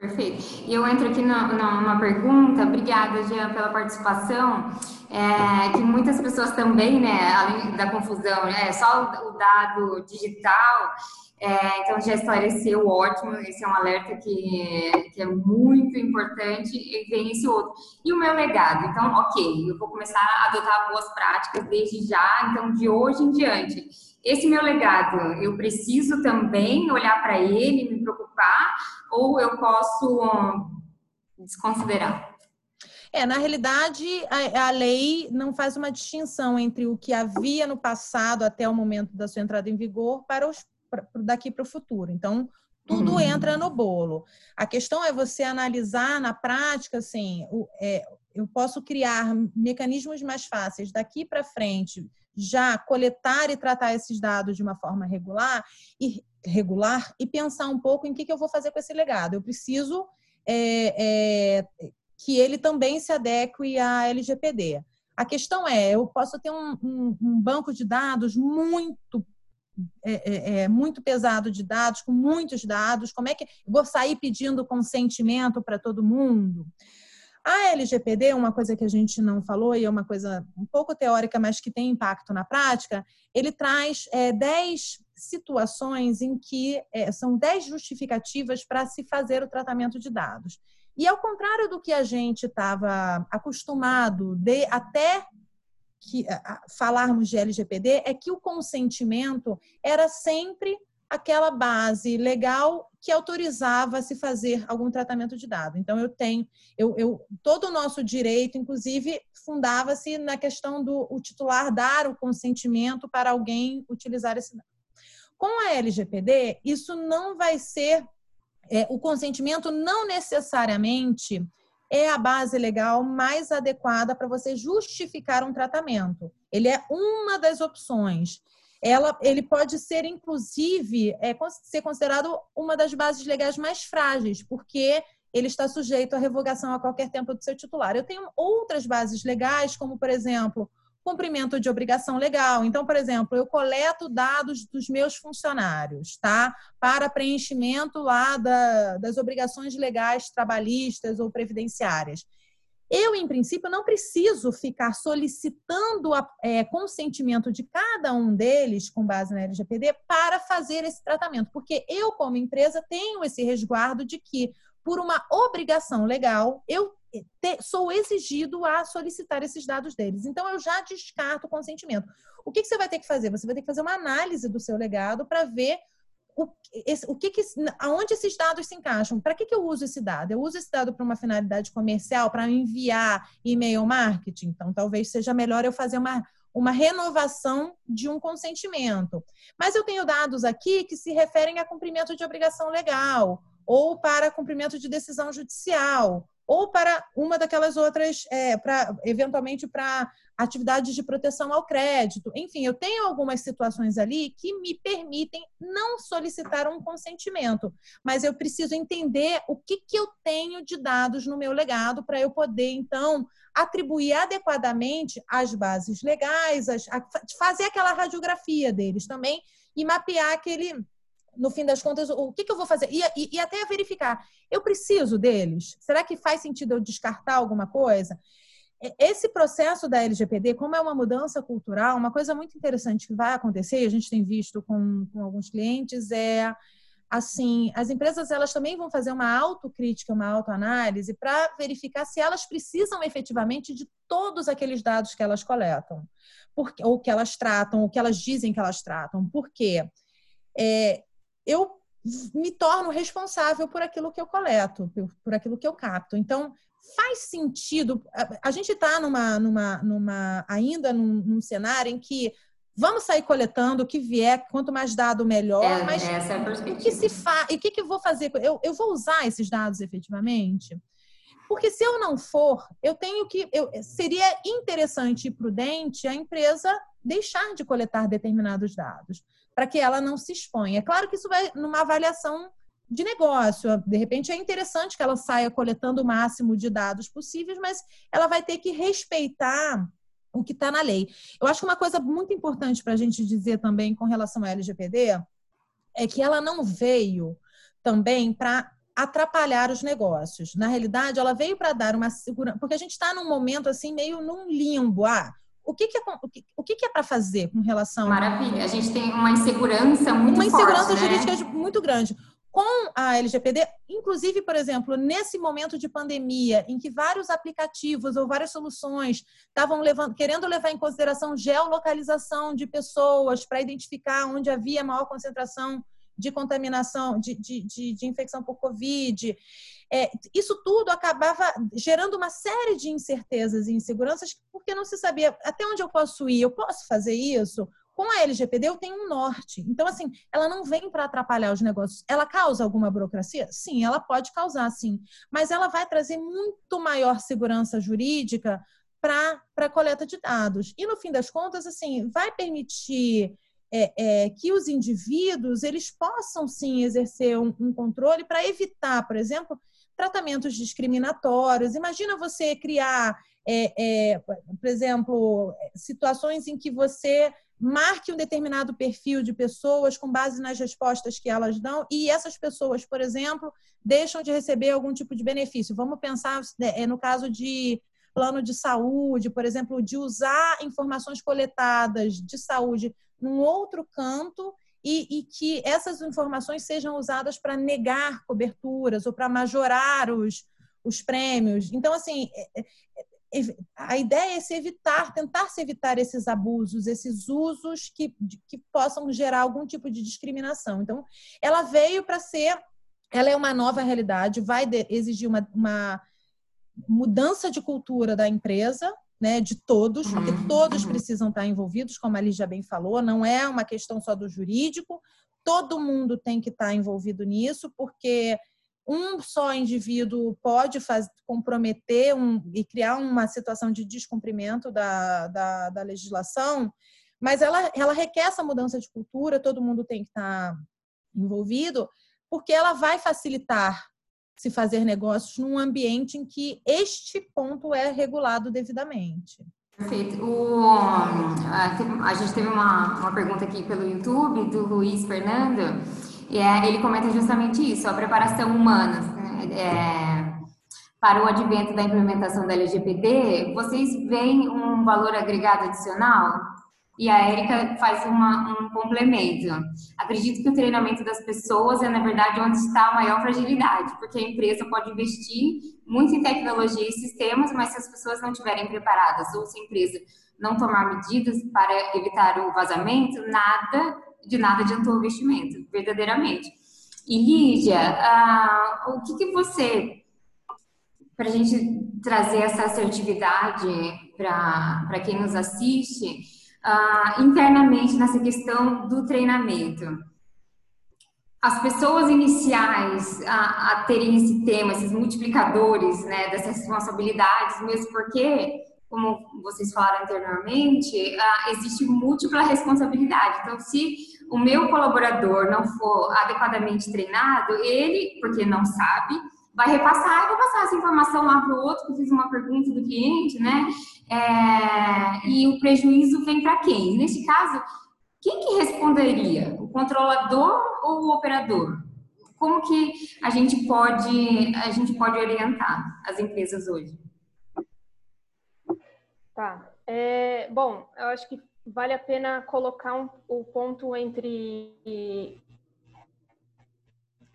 Perfeito. E eu entro aqui numa pergunta, obrigada, Jean, pela participação, é, que muitas pessoas também, né, além da confusão, né, só o dado digital, é, então já esclareceu, ótimo, esse é um alerta que, que é muito importante e vem esse outro. E o meu legado? Então, ok, eu vou começar a adotar boas práticas desde já, então de hoje em diante esse meu legado, eu preciso também olhar para ele, me preocupar, ou eu posso hum, desconsiderar? É, na realidade, a, a, lei não faz uma distinção entre o que havia no passado até o momento da sua entrada em vigor para os pra, daqui para o futuro. Então, tudo uhum. entra no bolo. A questão é você analisar na prática, assim, o, é, eu posso criar mecanismos mais fáceis daqui para frente já coletar e tratar esses dados de uma forma regular e regular e pensar um pouco em que, que eu vou fazer com esse legado. Eu preciso é, é, que ele também se adeque à LGPD. A questão é, eu posso ter um, um, um banco de dados muito é, é, é, muito pesado de dados, com muitos dados, como é que vou sair pedindo consentimento para todo mundo? A LGPD, uma coisa que a gente não falou e é uma coisa um pouco teórica, mas que tem impacto na prática, ele traz é, 10 situações em que é, são 10 justificativas para se fazer o tratamento de dados. E ao contrário do que a gente estava acostumado de até que a, falarmos de LGPD, é que o consentimento era sempre aquela base legal que autorizava se fazer algum tratamento de dado. Então eu tenho, eu, eu todo o nosso direito, inclusive, fundava-se na questão do o titular dar o consentimento para alguém utilizar esse dado. Com a LGPD, isso não vai ser é, o consentimento não necessariamente é a base legal mais adequada para você justificar um tratamento. Ele é uma das opções. Ela, ele pode ser, inclusive, é, ser considerado uma das bases legais mais frágeis, porque ele está sujeito à revogação a qualquer tempo do seu titular. Eu tenho outras bases legais, como, por exemplo, cumprimento de obrigação legal. Então, por exemplo, eu coleto dados dos meus funcionários, tá? Para preenchimento lá da, das obrigações legais trabalhistas ou previdenciárias. Eu, em princípio, não preciso ficar solicitando é, consentimento de cada um deles, com base na LGPD, para fazer esse tratamento, porque eu, como empresa, tenho esse resguardo de que, por uma obrigação legal, eu sou exigido a solicitar esses dados deles. Então, eu já descarto o consentimento. O que, que, você vai ter que fazer? Você vai ter que fazer uma análise do seu legado para ver o, esse, o que, que aonde esses dados se encaixam. Para que, que eu uso esse dado? Eu uso esse dado para uma finalidade comercial, para enviar e-mail marketing? Então, talvez seja melhor eu fazer uma, uma renovação de um consentimento. Mas eu tenho dados aqui que se referem a cumprimento de obrigação legal, ou para cumprimento de decisão judicial, ou para uma daquelas outras, é, para eventualmente para atividades de proteção ao crédito. Enfim, eu tenho algumas situações ali que me permitem não solicitar um consentimento, mas eu preciso entender o que, que eu tenho de dados no meu legado para eu poder, então, atribuir adequadamente as bases legais, as, a, fazer aquela radiografia deles também e mapear aquele no fim das contas, o que, que eu vou fazer? E, e, e, até verificar, eu preciso deles? Será que faz sentido eu descartar alguma coisa? Esse processo da LGPD, como é uma mudança cultural, uma coisa muito interessante que vai acontecer, a gente tem visto com, com alguns clientes, é assim, as empresas elas também vão fazer uma autocrítica, uma autoanálise para verificar se elas precisam efetivamente de todos aqueles dados que elas coletam, porque, ou que elas tratam, ou que elas dizem que elas tratam. Por quê? É, eu me torno responsável por aquilo que eu coleto, por aquilo que eu capto. Então, faz sentido. A, gente está numa, numa, numa, ainda num, num, cenário em que vamos sair coletando o que vier, quanto mais dado, melhor. É, mas essa é a perspectiva. o que se fa... E o que, que eu vou fazer? Eu, eu vou usar esses dados efetivamente? Porque se eu não for, eu tenho que. Eu, seria interessante e prudente a empresa deixar de coletar determinados dados para que ela não se exponha. É claro que isso vai numa avaliação de negócio. De repente é interessante que ela saia coletando o máximo de dados possíveis, mas ela vai ter que respeitar o que está na lei. Eu acho que uma coisa muito importante para a gente dizer também com relação à LGPD é que ela não veio também para atrapalhar os negócios. Na realidade, ela veio para dar uma segurança, porque a gente está num momento assim meio num limbo. Ah, o que, que é, o que, que é para fazer com relação Maravilha, a... gente tem uma insegurança muito Uma insegurança forte, né? jurídica né? muito grande. Com a LGPD, inclusive, por exemplo, nesse momento de pandemia, em que vários aplicativos ou várias soluções estavam levando, querendo levar em consideração geolocalização de pessoas para identificar onde havia maior concentração de contaminação, de, de, de, de infecção por Covid. É, isso tudo acabava gerando uma série de incertezas e inseguranças, porque não se sabia até onde eu posso ir, eu posso fazer isso? Com a LGPD eu tenho um norte. Então, assim, ela não vem para atrapalhar os negócios. Ela causa alguma burocracia? Sim, ela pode causar, sim. Mas ela vai trazer muito maior segurança jurídica para a coleta de dados. E, no fim das contas, assim, vai permitir é, é, que os indivíduos eles possam sim exercer um, um controle para evitar, por exemplo, tratamentos discriminatórios. Imagina você criar, é, é, por exemplo, situações em que você marque um determinado perfil de pessoas com base nas respostas que elas dão e essas pessoas, por exemplo, deixam de receber algum tipo de benefício. Vamos pensar é, no caso de plano de saúde, por exemplo, de usar informações coletadas de saúde num outro canto e, e que essas informações sejam usadas para negar coberturas ou para majorar os, os prêmios. Então, assim, é, é, é, a ideia é se evitar, tentar se evitar esses abusos, esses usos que, que possam gerar algum tipo de discriminação. Então, ela veio para ser, ela é uma nova realidade, vai exigir uma, uma mudança de cultura da empresa, né, de todos, porque uhum, todos precisam estar envolvidos, como a Lígia bem falou, não é uma questão só do jurídico, todo mundo tem que estar envolvido nisso, porque um só indivíduo pode fazer, comprometer um, e criar uma situação de descumprimento da, da, da legislação, mas ela, ela requer essa mudança de cultura, todo mundo tem que estar envolvido, porque ela vai facilitar se fazer negócios num ambiente em que este ponto é regulado devidamente. Perfeito. O, a, a, gente teve uma, uma pergunta aqui pelo YouTube do Luiz Fernando, e é, ele comenta justamente isso, a preparação humana né, é, para o advento da implementação da LGPD. Vocês veem um valor agregado adicional? E a Érica faz uma, um complemento. Acredito que o treinamento das pessoas é, na verdade, onde está a maior fragilidade, porque a empresa pode investir muito em tecnologia e sistemas, mas se as pessoas não estiverem preparadas ou se a empresa não tomar medidas para evitar o vazamento, nada, de nada adiantou o investimento, verdadeiramente. E Lídia, uh, o que, que você, para a gente trazer essa assertividade para quem nos assiste, uh, internamente nessa questão do treinamento. As pessoas iniciais a, a, terem esse tema, esses multiplicadores né, dessas responsabilidades, mesmo porque, como vocês falaram anteriormente, uh, existe múltipla responsabilidade. Então, se o meu colaborador não for adequadamente treinado, ele, porque não sabe, vai repassar, e vou passar essa informação lá para o outro que fiz uma pergunta do cliente, né? É, e o prejuízo vem para quem? Nesse caso, quem que responderia? O controlador ou o operador? Como que a gente pode a gente pode orientar as empresas hoje? Tá. É, bom, eu acho que vale a pena colocar um, o ponto entre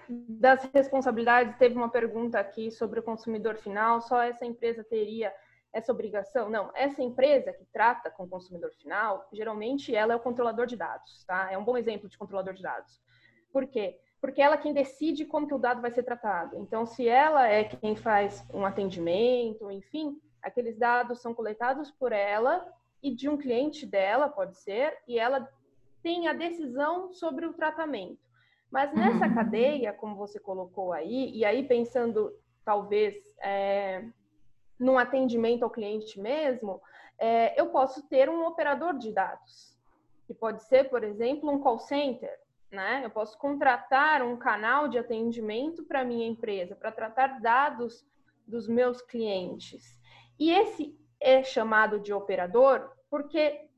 das responsabilidades, teve uma pergunta aqui sobre o consumidor final, só essa empresa teria essa obrigação? Não, essa empresa que trata com o consumidor final, geralmente ela é o controlador de dados, tá? É um bom exemplo de controlador de dados. Por quê? Porque ela é quem decide como que o dado vai ser tratado. Então, se ela é quem faz um atendimento, enfim, aqueles dados são coletados por ela e de um cliente dela, pode ser, e ela tem a decisão sobre o tratamento. Mas nessa uhum. cadeia, como você colocou aí, e aí pensando talvez é, num atendimento ao cliente mesmo, é, eu posso ter um operador de dados, que pode ser, por exemplo, um call center. Né? Eu posso contratar um canal de atendimento para minha empresa, para tratar dados dos meus clientes. E esse é chamado de operador porque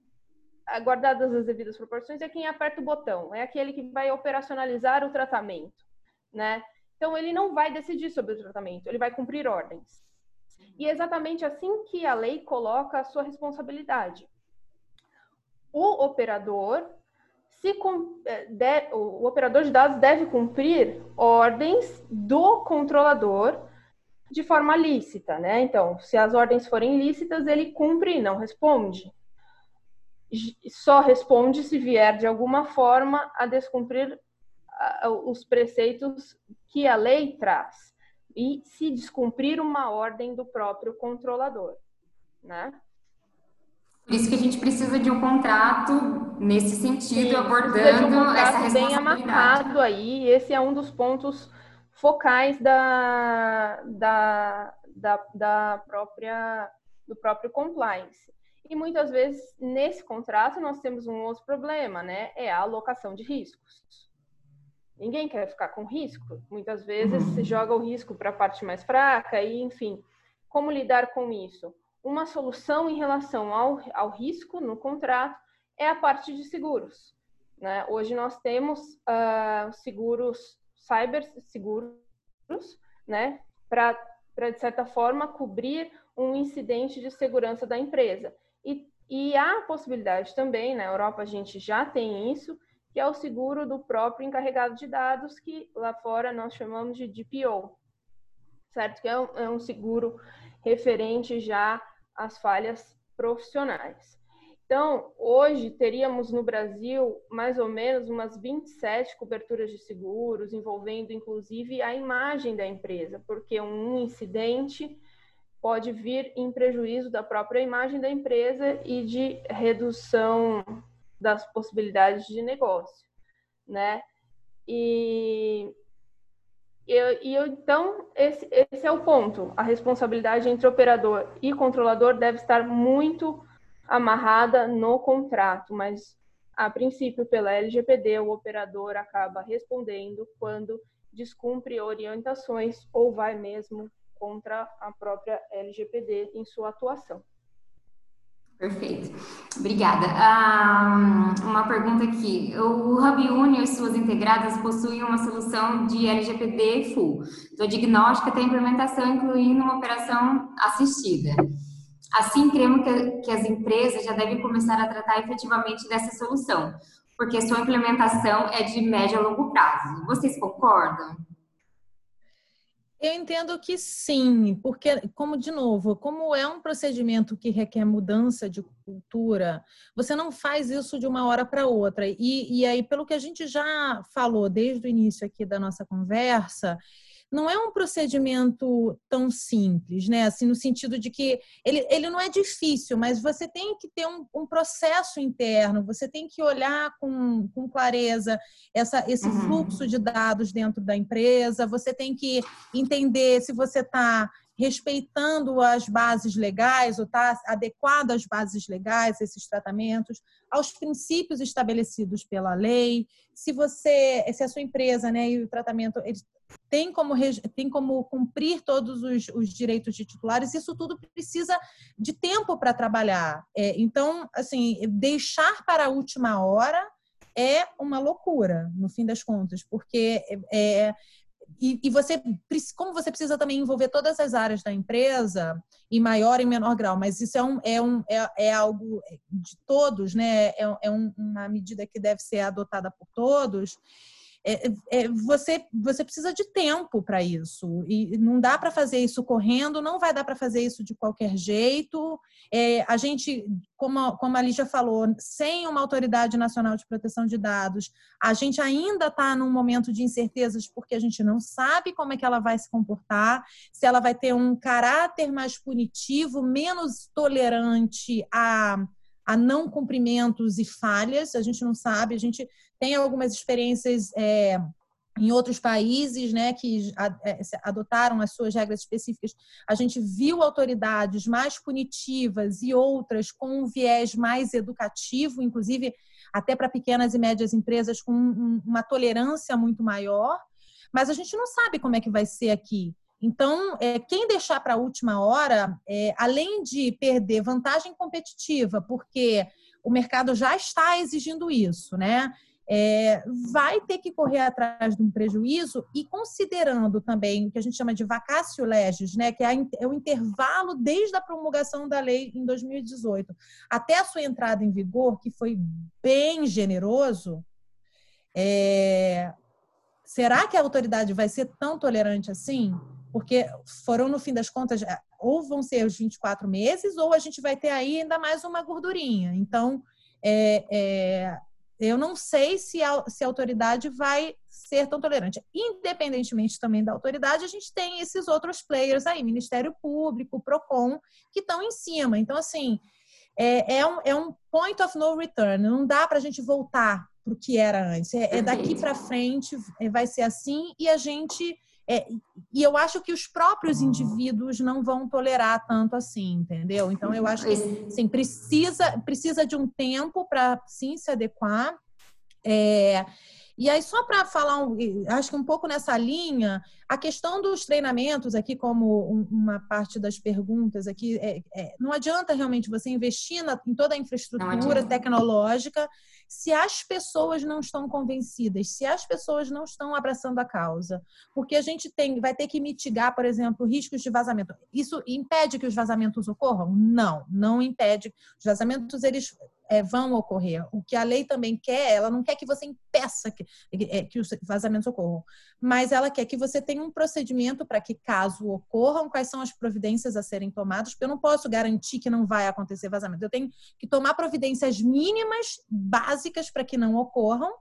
guardadas as devidas proporções, é quem aperta o botão, é aquele que vai operacionalizar o tratamento, né? Então ele não vai decidir sobre o tratamento, ele vai cumprir ordens. E é exatamente assim que a lei coloca a sua responsabilidade. O operador se é, de, o operador de dados deve cumprir ordens do controlador de forma lícita, né? Então, se as ordens forem lícitas, ele cumpre e não responde só responde se vier de alguma forma a descumprir os preceitos que a lei traz e se descumprir uma ordem do próprio controlador, né? Por isso que a gente precisa de um contrato nesse sentido, Sim, abordando um essa responsabilidade. bem amarrado aí. Esse é um dos pontos focais da, da, da, da própria do próprio compliance. E muitas vezes, nesse contrato, nós temos um outro problema, né? É a alocação de riscos. Ninguém quer ficar com risco. Muitas vezes se joga o risco para a parte mais fraca e, enfim, como lidar com isso? Uma solução em relação ao, ao risco no contrato é a parte de seguros. Né? Hoje nós temos uh, seguros, cyber seguros, né? para, de certa forma, cobrir um incidente de segurança da empresa. E, e há a possibilidade também, na Europa a gente já tem isso, que é o seguro do próprio encarregado de dados, que lá fora nós chamamos de DPO, certo? Que é um, é um seguro referente já às falhas profissionais. Então, hoje teríamos no Brasil mais ou menos umas 27 coberturas de seguros, envolvendo inclusive a imagem da empresa, porque um incidente pode vir em prejuízo da própria imagem da empresa e de redução das possibilidades de negócio, né? E, eu, e eu, então, esse, esse é o ponto. A responsabilidade entre operador e controlador deve estar muito amarrada no contrato, mas a princípio, pela LGPD, o operador acaba respondendo quando descumpre orientações ou vai mesmo contra a própria LGPD em sua atuação. Perfeito. Obrigada. Ah, uma pergunta aqui. O Hub Uni e suas integradas possuem uma solução de LGPD full, do diagnóstico até a implementação, incluindo uma operação assistida. Assim, cremos que, que as empresas já devem começar a tratar efetivamente dessa solução, porque sua implementação é de médio a longo prazo. Vocês concordam? Eu entendo que sim, porque, como de novo, como é um procedimento que requer mudança de cultura, você não faz isso de uma hora para outra. E, e aí, pelo que a gente já falou desde o início aqui da nossa conversa, não é um procedimento tão simples, né? Assim, no sentido de que ele, ele não é difícil, mas você tem que ter um, um processo interno, você tem que olhar com, com clareza essa, esse uhum. fluxo de dados dentro da empresa, você tem que entender se você está respeitando as bases legais ou está adequado às bases legais, esses tratamentos, aos princípios estabelecidos pela lei. Se você, se a sua empresa, né, e o tratamento eles tem como, tem como cumprir todos os, os direitos de titulares, isso tudo precisa de tempo para trabalhar. É, então, assim, deixar para a última hora é uma loucura, no fim das contas, porque é, e, e, você, como você precisa também envolver todas as áreas da empresa, em maior e menor grau, mas isso é, um, é, um, é, é algo de todos, né? É, é um, uma medida que deve ser adotada por todos. É, é, você, você precisa de tempo para isso. E não dá para fazer isso correndo, não vai dar para fazer isso de qualquer jeito. É, a gente, como, como a Lígia falou, sem uma autoridade nacional de proteção de dados, a gente ainda está num momento de incertezas porque a gente não sabe como é que ela vai se comportar, se ela vai ter um caráter mais punitivo, menos tolerante a a não cumprimentos e falhas, a gente não sabe, a gente tem algumas experiências é, em outros países, né, que é, adotaram as suas regras específicas, a gente viu autoridades mais punitivas e outras com um viés mais educativo, inclusive até para pequenas e médias empresas com uma tolerância muito maior, mas a gente não sabe como é que vai ser aqui. Então, é, quem deixar para a última hora, é, além de perder vantagem competitiva, porque o mercado já está exigindo isso, né? É, vai ter que correr atrás de um prejuízo e considerando também o que a gente chama de vacácio legis, né, que é, é o intervalo desde a promulgação da lei em 2018 até a sua entrada em vigor, que foi bem generoso, é, será que a autoridade vai ser tão tolerante assim? Porque foram, no fim das contas, é, ou vão ser os 24 meses, ou a gente vai ter aí ainda mais uma gordurinha. Então, é, é, eu não sei se a, se a autoridade vai ser tão tolerante. Independentemente também da autoridade, a gente tem esses outros players aí, Ministério Público, PROCON, que estão em cima. Então, assim, é, é, um, é um point of no return. Não dá para a gente voltar para o que era antes. É, é daqui para frente, vai ser assim, e a gente é, e eu acho que os próprios indivíduos não vão tolerar tanto assim, entendeu? Então eu acho que sim, precisa, precisa de um tempo para sim se adequar. É, E aí, só para falar, um, acho que um pouco nessa linha, a questão dos treinamentos aqui, como um, uma parte das perguntas aqui, é, é, não adianta realmente você investir na, em toda a infraestrutura tecnológica se as pessoas não estão convencidas, se as pessoas não estão abraçando a causa. Porque a gente tem, vai ter que mitigar, por exemplo, riscos de vazamento. Isso impede que os vazamentos ocorram? Não, não impede. Os vazamentos, eles é, vão ocorrer. O que a lei também quer, ela não quer que você impeça que, é, que os vazamentos ocorram, mas ela quer que você tenha um procedimento para que, caso ocorram, quais são as providências a serem tomadas, porque eu não posso garantir que não vai acontecer vazamento. Eu tenho que tomar providências mínimas, básicas, para que não ocorram,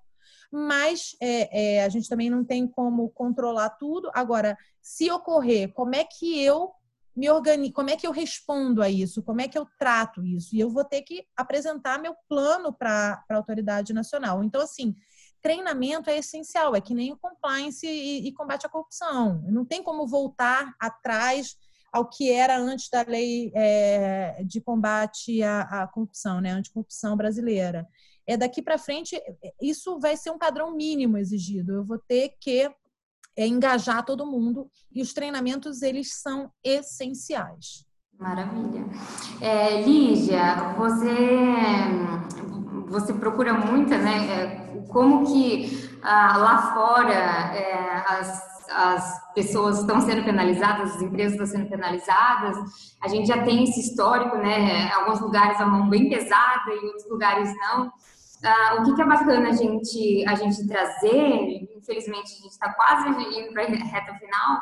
mas é, é, a gente também não tem como controlar tudo. Agora, se ocorrer, como é que eu me organizo, como é que eu respondo a isso, como é que eu trato isso. E eu vou ter que apresentar meu plano para a autoridade nacional. Então, assim, treinamento é essencial, é que nem o compliance e, e combate à corrupção. Não tem como voltar atrás ao que era antes da lei é, de combate à, à corrupção, né, anticorrupção brasileira. É daqui para frente, isso vai ser um padrão mínimo exigido. Eu vou ter que é engajar todo mundo e os treinamentos eles são essenciais. Maravilha. É, Lígia, você você procura muita, né? É, como que ah, lá fora é, as as pessoas estão sendo penalizadas, as empresas estão sendo penalizadas. A gente já tem esse histórico, né? Alguns lugares a mão bem pesada, em outros lugares não. Uh, o que, que, é bacana a gente, a gente trazer, infelizmente a gente está quase indo para a reta final,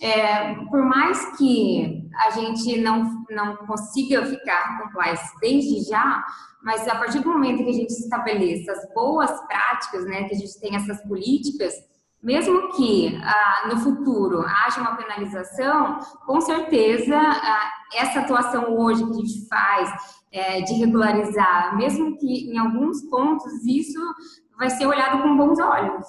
é, por mais que a gente não, não consiga ficar compliance desde já, mas a partir do momento que a gente estabeleça as boas práticas, né, que a gente tem essas políticas, mesmo que ah, no futuro haja uma penalização, com certeza ah, essa atuação hoje que a gente faz é, de regularizar, mesmo que em alguns pontos isso vai ser olhado com bons olhos.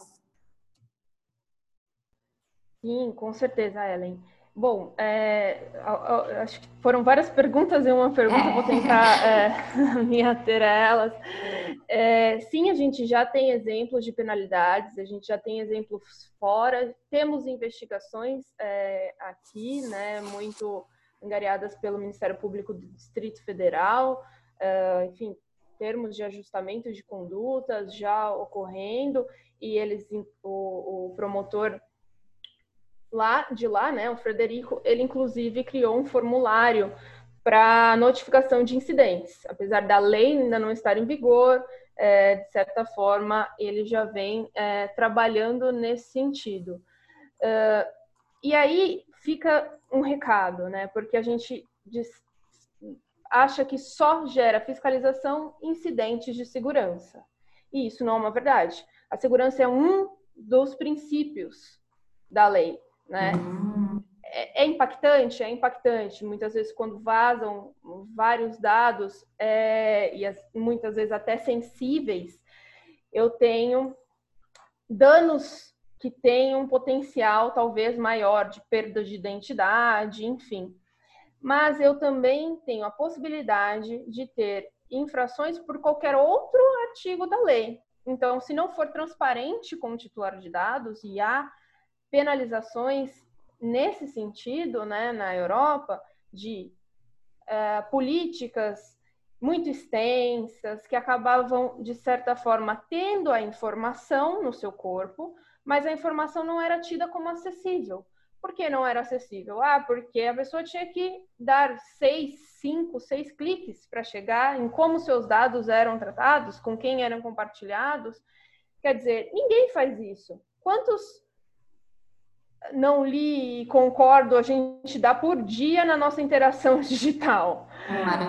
Sim, com certeza, Ellen. Bom, é, acho que foram várias perguntas e uma pergunta, é. vou tentar é, me ater a elas. É, sim, a gente já tem exemplos de penalidades, a gente já tem exemplos fora, temos investigações é, aqui, né, muito angariadas pelo Ministério Público do Distrito Federal, é, enfim, termos de ajustamento de condutas já ocorrendo, e eles, o, o promotor lá de lá, né, o Frederico, ele inclusive criou um formulário para notificação de incidentes. Apesar da lei ainda não estar em vigor, é, de certa forma, ele já vem é, trabalhando nesse sentido. É, e aí fica um recado, né? Porque a gente diz, acha que só gera fiscalização incidentes de segurança. E isso não é uma verdade. A segurança é um dos princípios da lei né? Uhum. É, é, impactante, é impactante. Muitas vezes quando vazam vários dados é, e as, muitas vezes até sensíveis, eu tenho danos que têm um potencial talvez maior de perda de identidade, enfim. Mas eu também tenho a possibilidade de ter infrações por qualquer outro artigo da lei. Então, se não for transparente com o titular de dados e há penalizações nesse sentido, né, na Europa, de uh, políticas muito extensas que acabavam, de certa forma, tendo a informação no seu corpo, mas a informação não era tida como acessível. Por que não era acessível? Ah, porque a pessoa tinha que dar seis, cinco, seis cliques para chegar em como seus dados eram tratados, com quem eram compartilhados. Quer dizer, ninguém faz isso. Quantos não li e concordo, a gente dá por dia na nossa interação digital.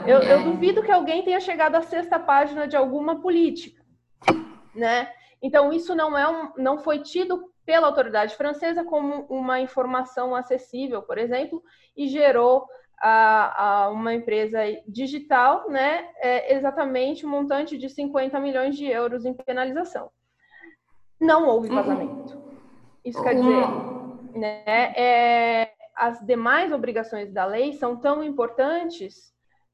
Eu, eu, duvido que alguém tenha chegado à sexta página de alguma política, né? Então isso não é um, não foi tido pela autoridade francesa como uma informação acessível, por exemplo, e gerou a, a uma empresa digital, né? É exatamente um montante de 50 milhões de euros em penalização. Não houve uhum. vazamento. Isso quer dizer né, é, as demais obrigações da lei são tão importantes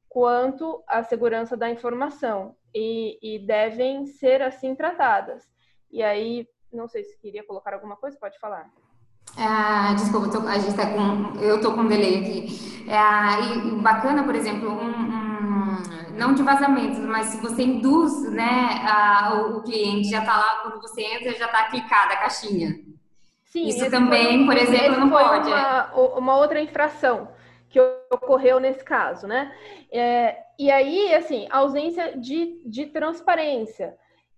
quanto a segurança da informação e, e devem ser assim tratadas. E aí, não sei se queria colocar alguma coisa, pode falar. Ah, desculpa, tô, a gente tá com. Eu tô com um delay aqui. É, e bacana, por exemplo, um, um, não de vazamentos, mas se você induz né, a, o, cliente já tá lá, quando você entra, já tá clicada a caixinha. Sim, Isso também, por exemplo, não pode. Uma, uma outra infração que ocorreu nesse caso, né? É, e aí, assim, ausência de, de transparência.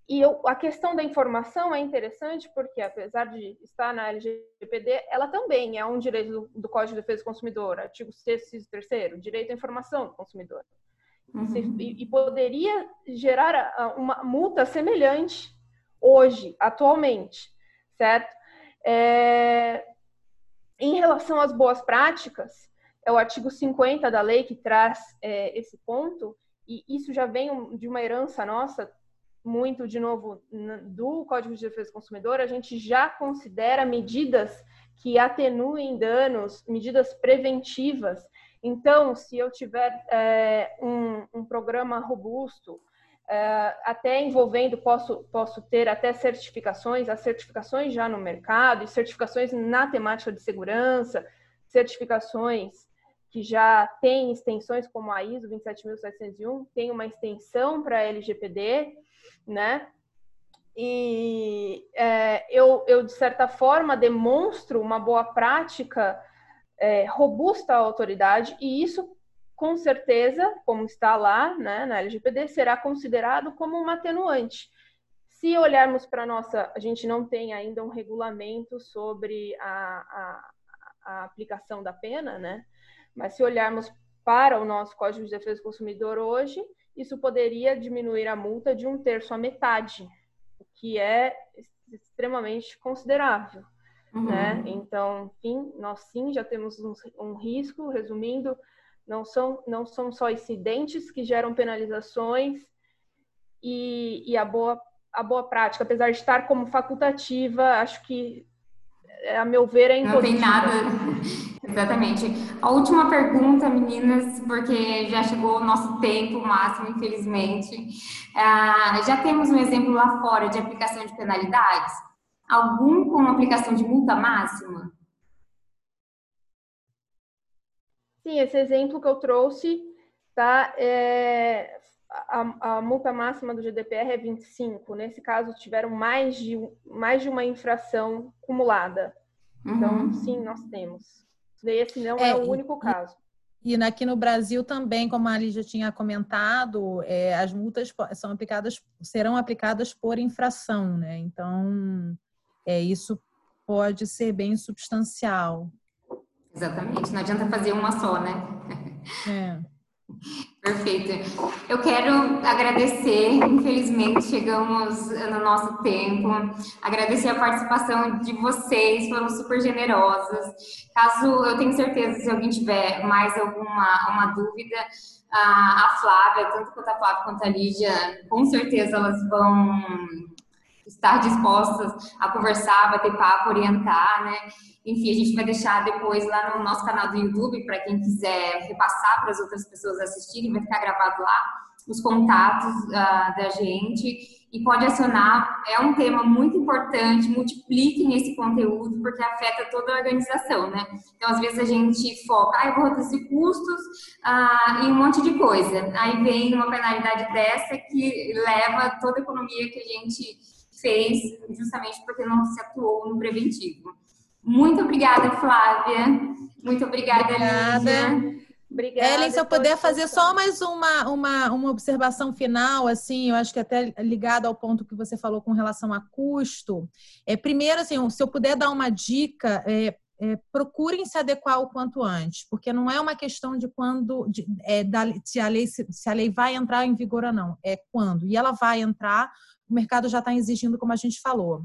E eu, a questão da informação é interessante porque, apesar de estar na LGPD, ela também é um direito do, do Código de Defesa do Consumidor, artigo 6 e 3 direito à informação do consumidor. Uhum. E, e, poderia gerar uma multa semelhante hoje, atualmente, certo? É, em relação às boas práticas, é o artigo 50 da lei que traz é, esse ponto, e isso já vem de uma herança nossa muito, de novo, do Código de Defesa do Consumidor, a gente já considera medidas que atenuem danos, medidas preventivas. Então, se eu tiver é, um, um, programa robusto, até envolvendo, posso, posso ter até certificações, as certificações já no mercado, e certificações na temática de segurança, certificações que já têm extensões como a ISO 27701, tem uma extensão para LGPD, né? E é, eu, eu, de certa forma, demonstro uma boa prática é, robusta à autoridade, e isso, com certeza, como está lá né, na LGPD, será considerado como um atenuante. Se olharmos para a nossa, a gente não tem ainda um regulamento sobre a, a, a aplicação da pena, né? Mas se olharmos para o nosso Código de Defesa do Consumidor hoje, isso poderia diminuir a multa de um terço à metade, o que é extremamente considerável. Uhum. Né? Então, enfim, nós sim já temos um, um, risco, resumindo, não são, não são só incidentes que geram penalizações e, e a, boa, a boa prática, apesar de estar como facultativa, acho que, a meu ver, é impossível. Não tem nada Exatamente. A última pergunta, meninas, porque já chegou o nosso tempo máximo, infelizmente. Ah, já temos um exemplo lá fora de aplicação de penalidades? Algum com aplicação de multa máxima? Sim, esse exemplo que eu trouxe, tá? É, a, a, multa máxima do GDPR é 25. Nesse caso, tiveram mais de, mais de uma infração acumulada. Então, uhum. sim, nós temos. Esse não é, é o único caso. E aqui no Brasil também, como a Lígia tinha comentado, é, as multas são aplicadas, serão aplicadas por infração, né? Então, é, isso pode ser bem substancial. Exatamente, não adianta fazer uma só, né? É. Perfeito. Eu quero agradecer, infelizmente chegamos no nosso tempo. Agradecer a participação de vocês, foram super generosas. Caso eu tenho certeza, se alguém tiver mais alguma uma dúvida, a Flávia, tanto quanto a Flávia quanto a Lígia, com certeza elas vão estar dispostas a conversar, bater papo, orientar, né? Enfim, a gente vai deixar depois lá no nosso canal do YouTube para quem quiser repassar para as outras pessoas assistirem, vai ficar gravado lá os contatos uh, da gente e pode acionar. É um tema muito importante, multipliquem esse conteúdo porque afeta toda a organização, né? Então, às vezes a gente foca, ah, eu vou reduzir custos uh, e um monte de coisa. Aí vem uma penalidade dessa que leva toda a economia que a gente fez justamente porque não se atuou no preventivo. Muito obrigada, Flávia. Muito obrigada, obrigada. Obrigada. Ellen, se eu puder fazer só mais uma, uma, uma observação final, assim, eu acho que até ligado ao ponto que você falou com relação a custo. É, primeiro, assim, se eu puder dar uma dica, é, é, procurem se adequar o quanto antes, porque não é uma questão de quando, de, é, da, se, a lei, se, se a lei vai entrar em vigor ou não, é quando. E ela vai entrar, o mercado já está exigindo, como a gente falou.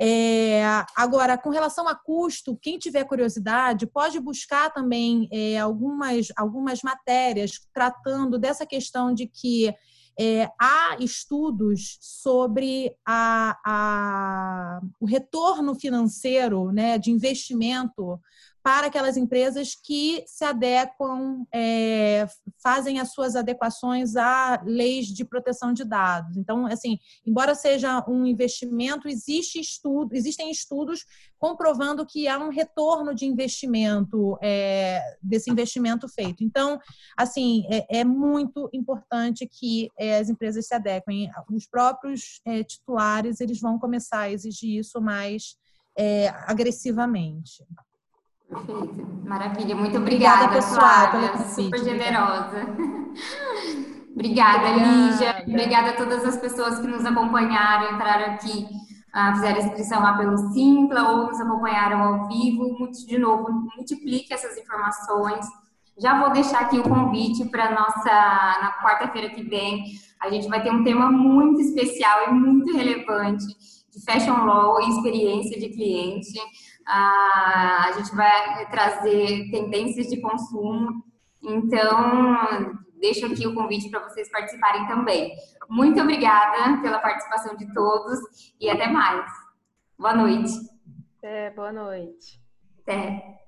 É, agora, com relação a custo, quem tiver curiosidade pode buscar também é, algumas, algumas matérias tratando dessa questão de que é, há estudos sobre a, a, o retorno financeiro né, de investimento para aquelas empresas que se adequam, é, fazem as suas adequações a leis de proteção de dados. Então, assim, embora seja um investimento, existe estudo, existem estudos comprovando que há um retorno de investimento é, desse investimento feito. Então, assim, é, é muito importante que é, as empresas se adequem. Os próprios é, titulares eles vão começar a exigir isso mais é, agressivamente. Perfeito. Maravilha. Muito obrigada, obrigada pessoal, Flávia. Super generosa. obrigada, Lígia. Obrigada a todas as pessoas que nos acompanharam, entraram aqui, uh, fizeram inscrição lá pelo Simpla ou nos acompanharam ao vivo. De novo, multiplique essas informações. Já vou deixar aqui o convite para nossa na quarta-feira que vem. A gente vai ter um tema muito especial e muito relevante de fashion law e experiência de cliente. A gente vai trazer tendências de consumo. Então, deixo aqui o convite para vocês participarem também. Muito obrigada pela participação de todos e até mais. Boa noite. É, boa noite. Até.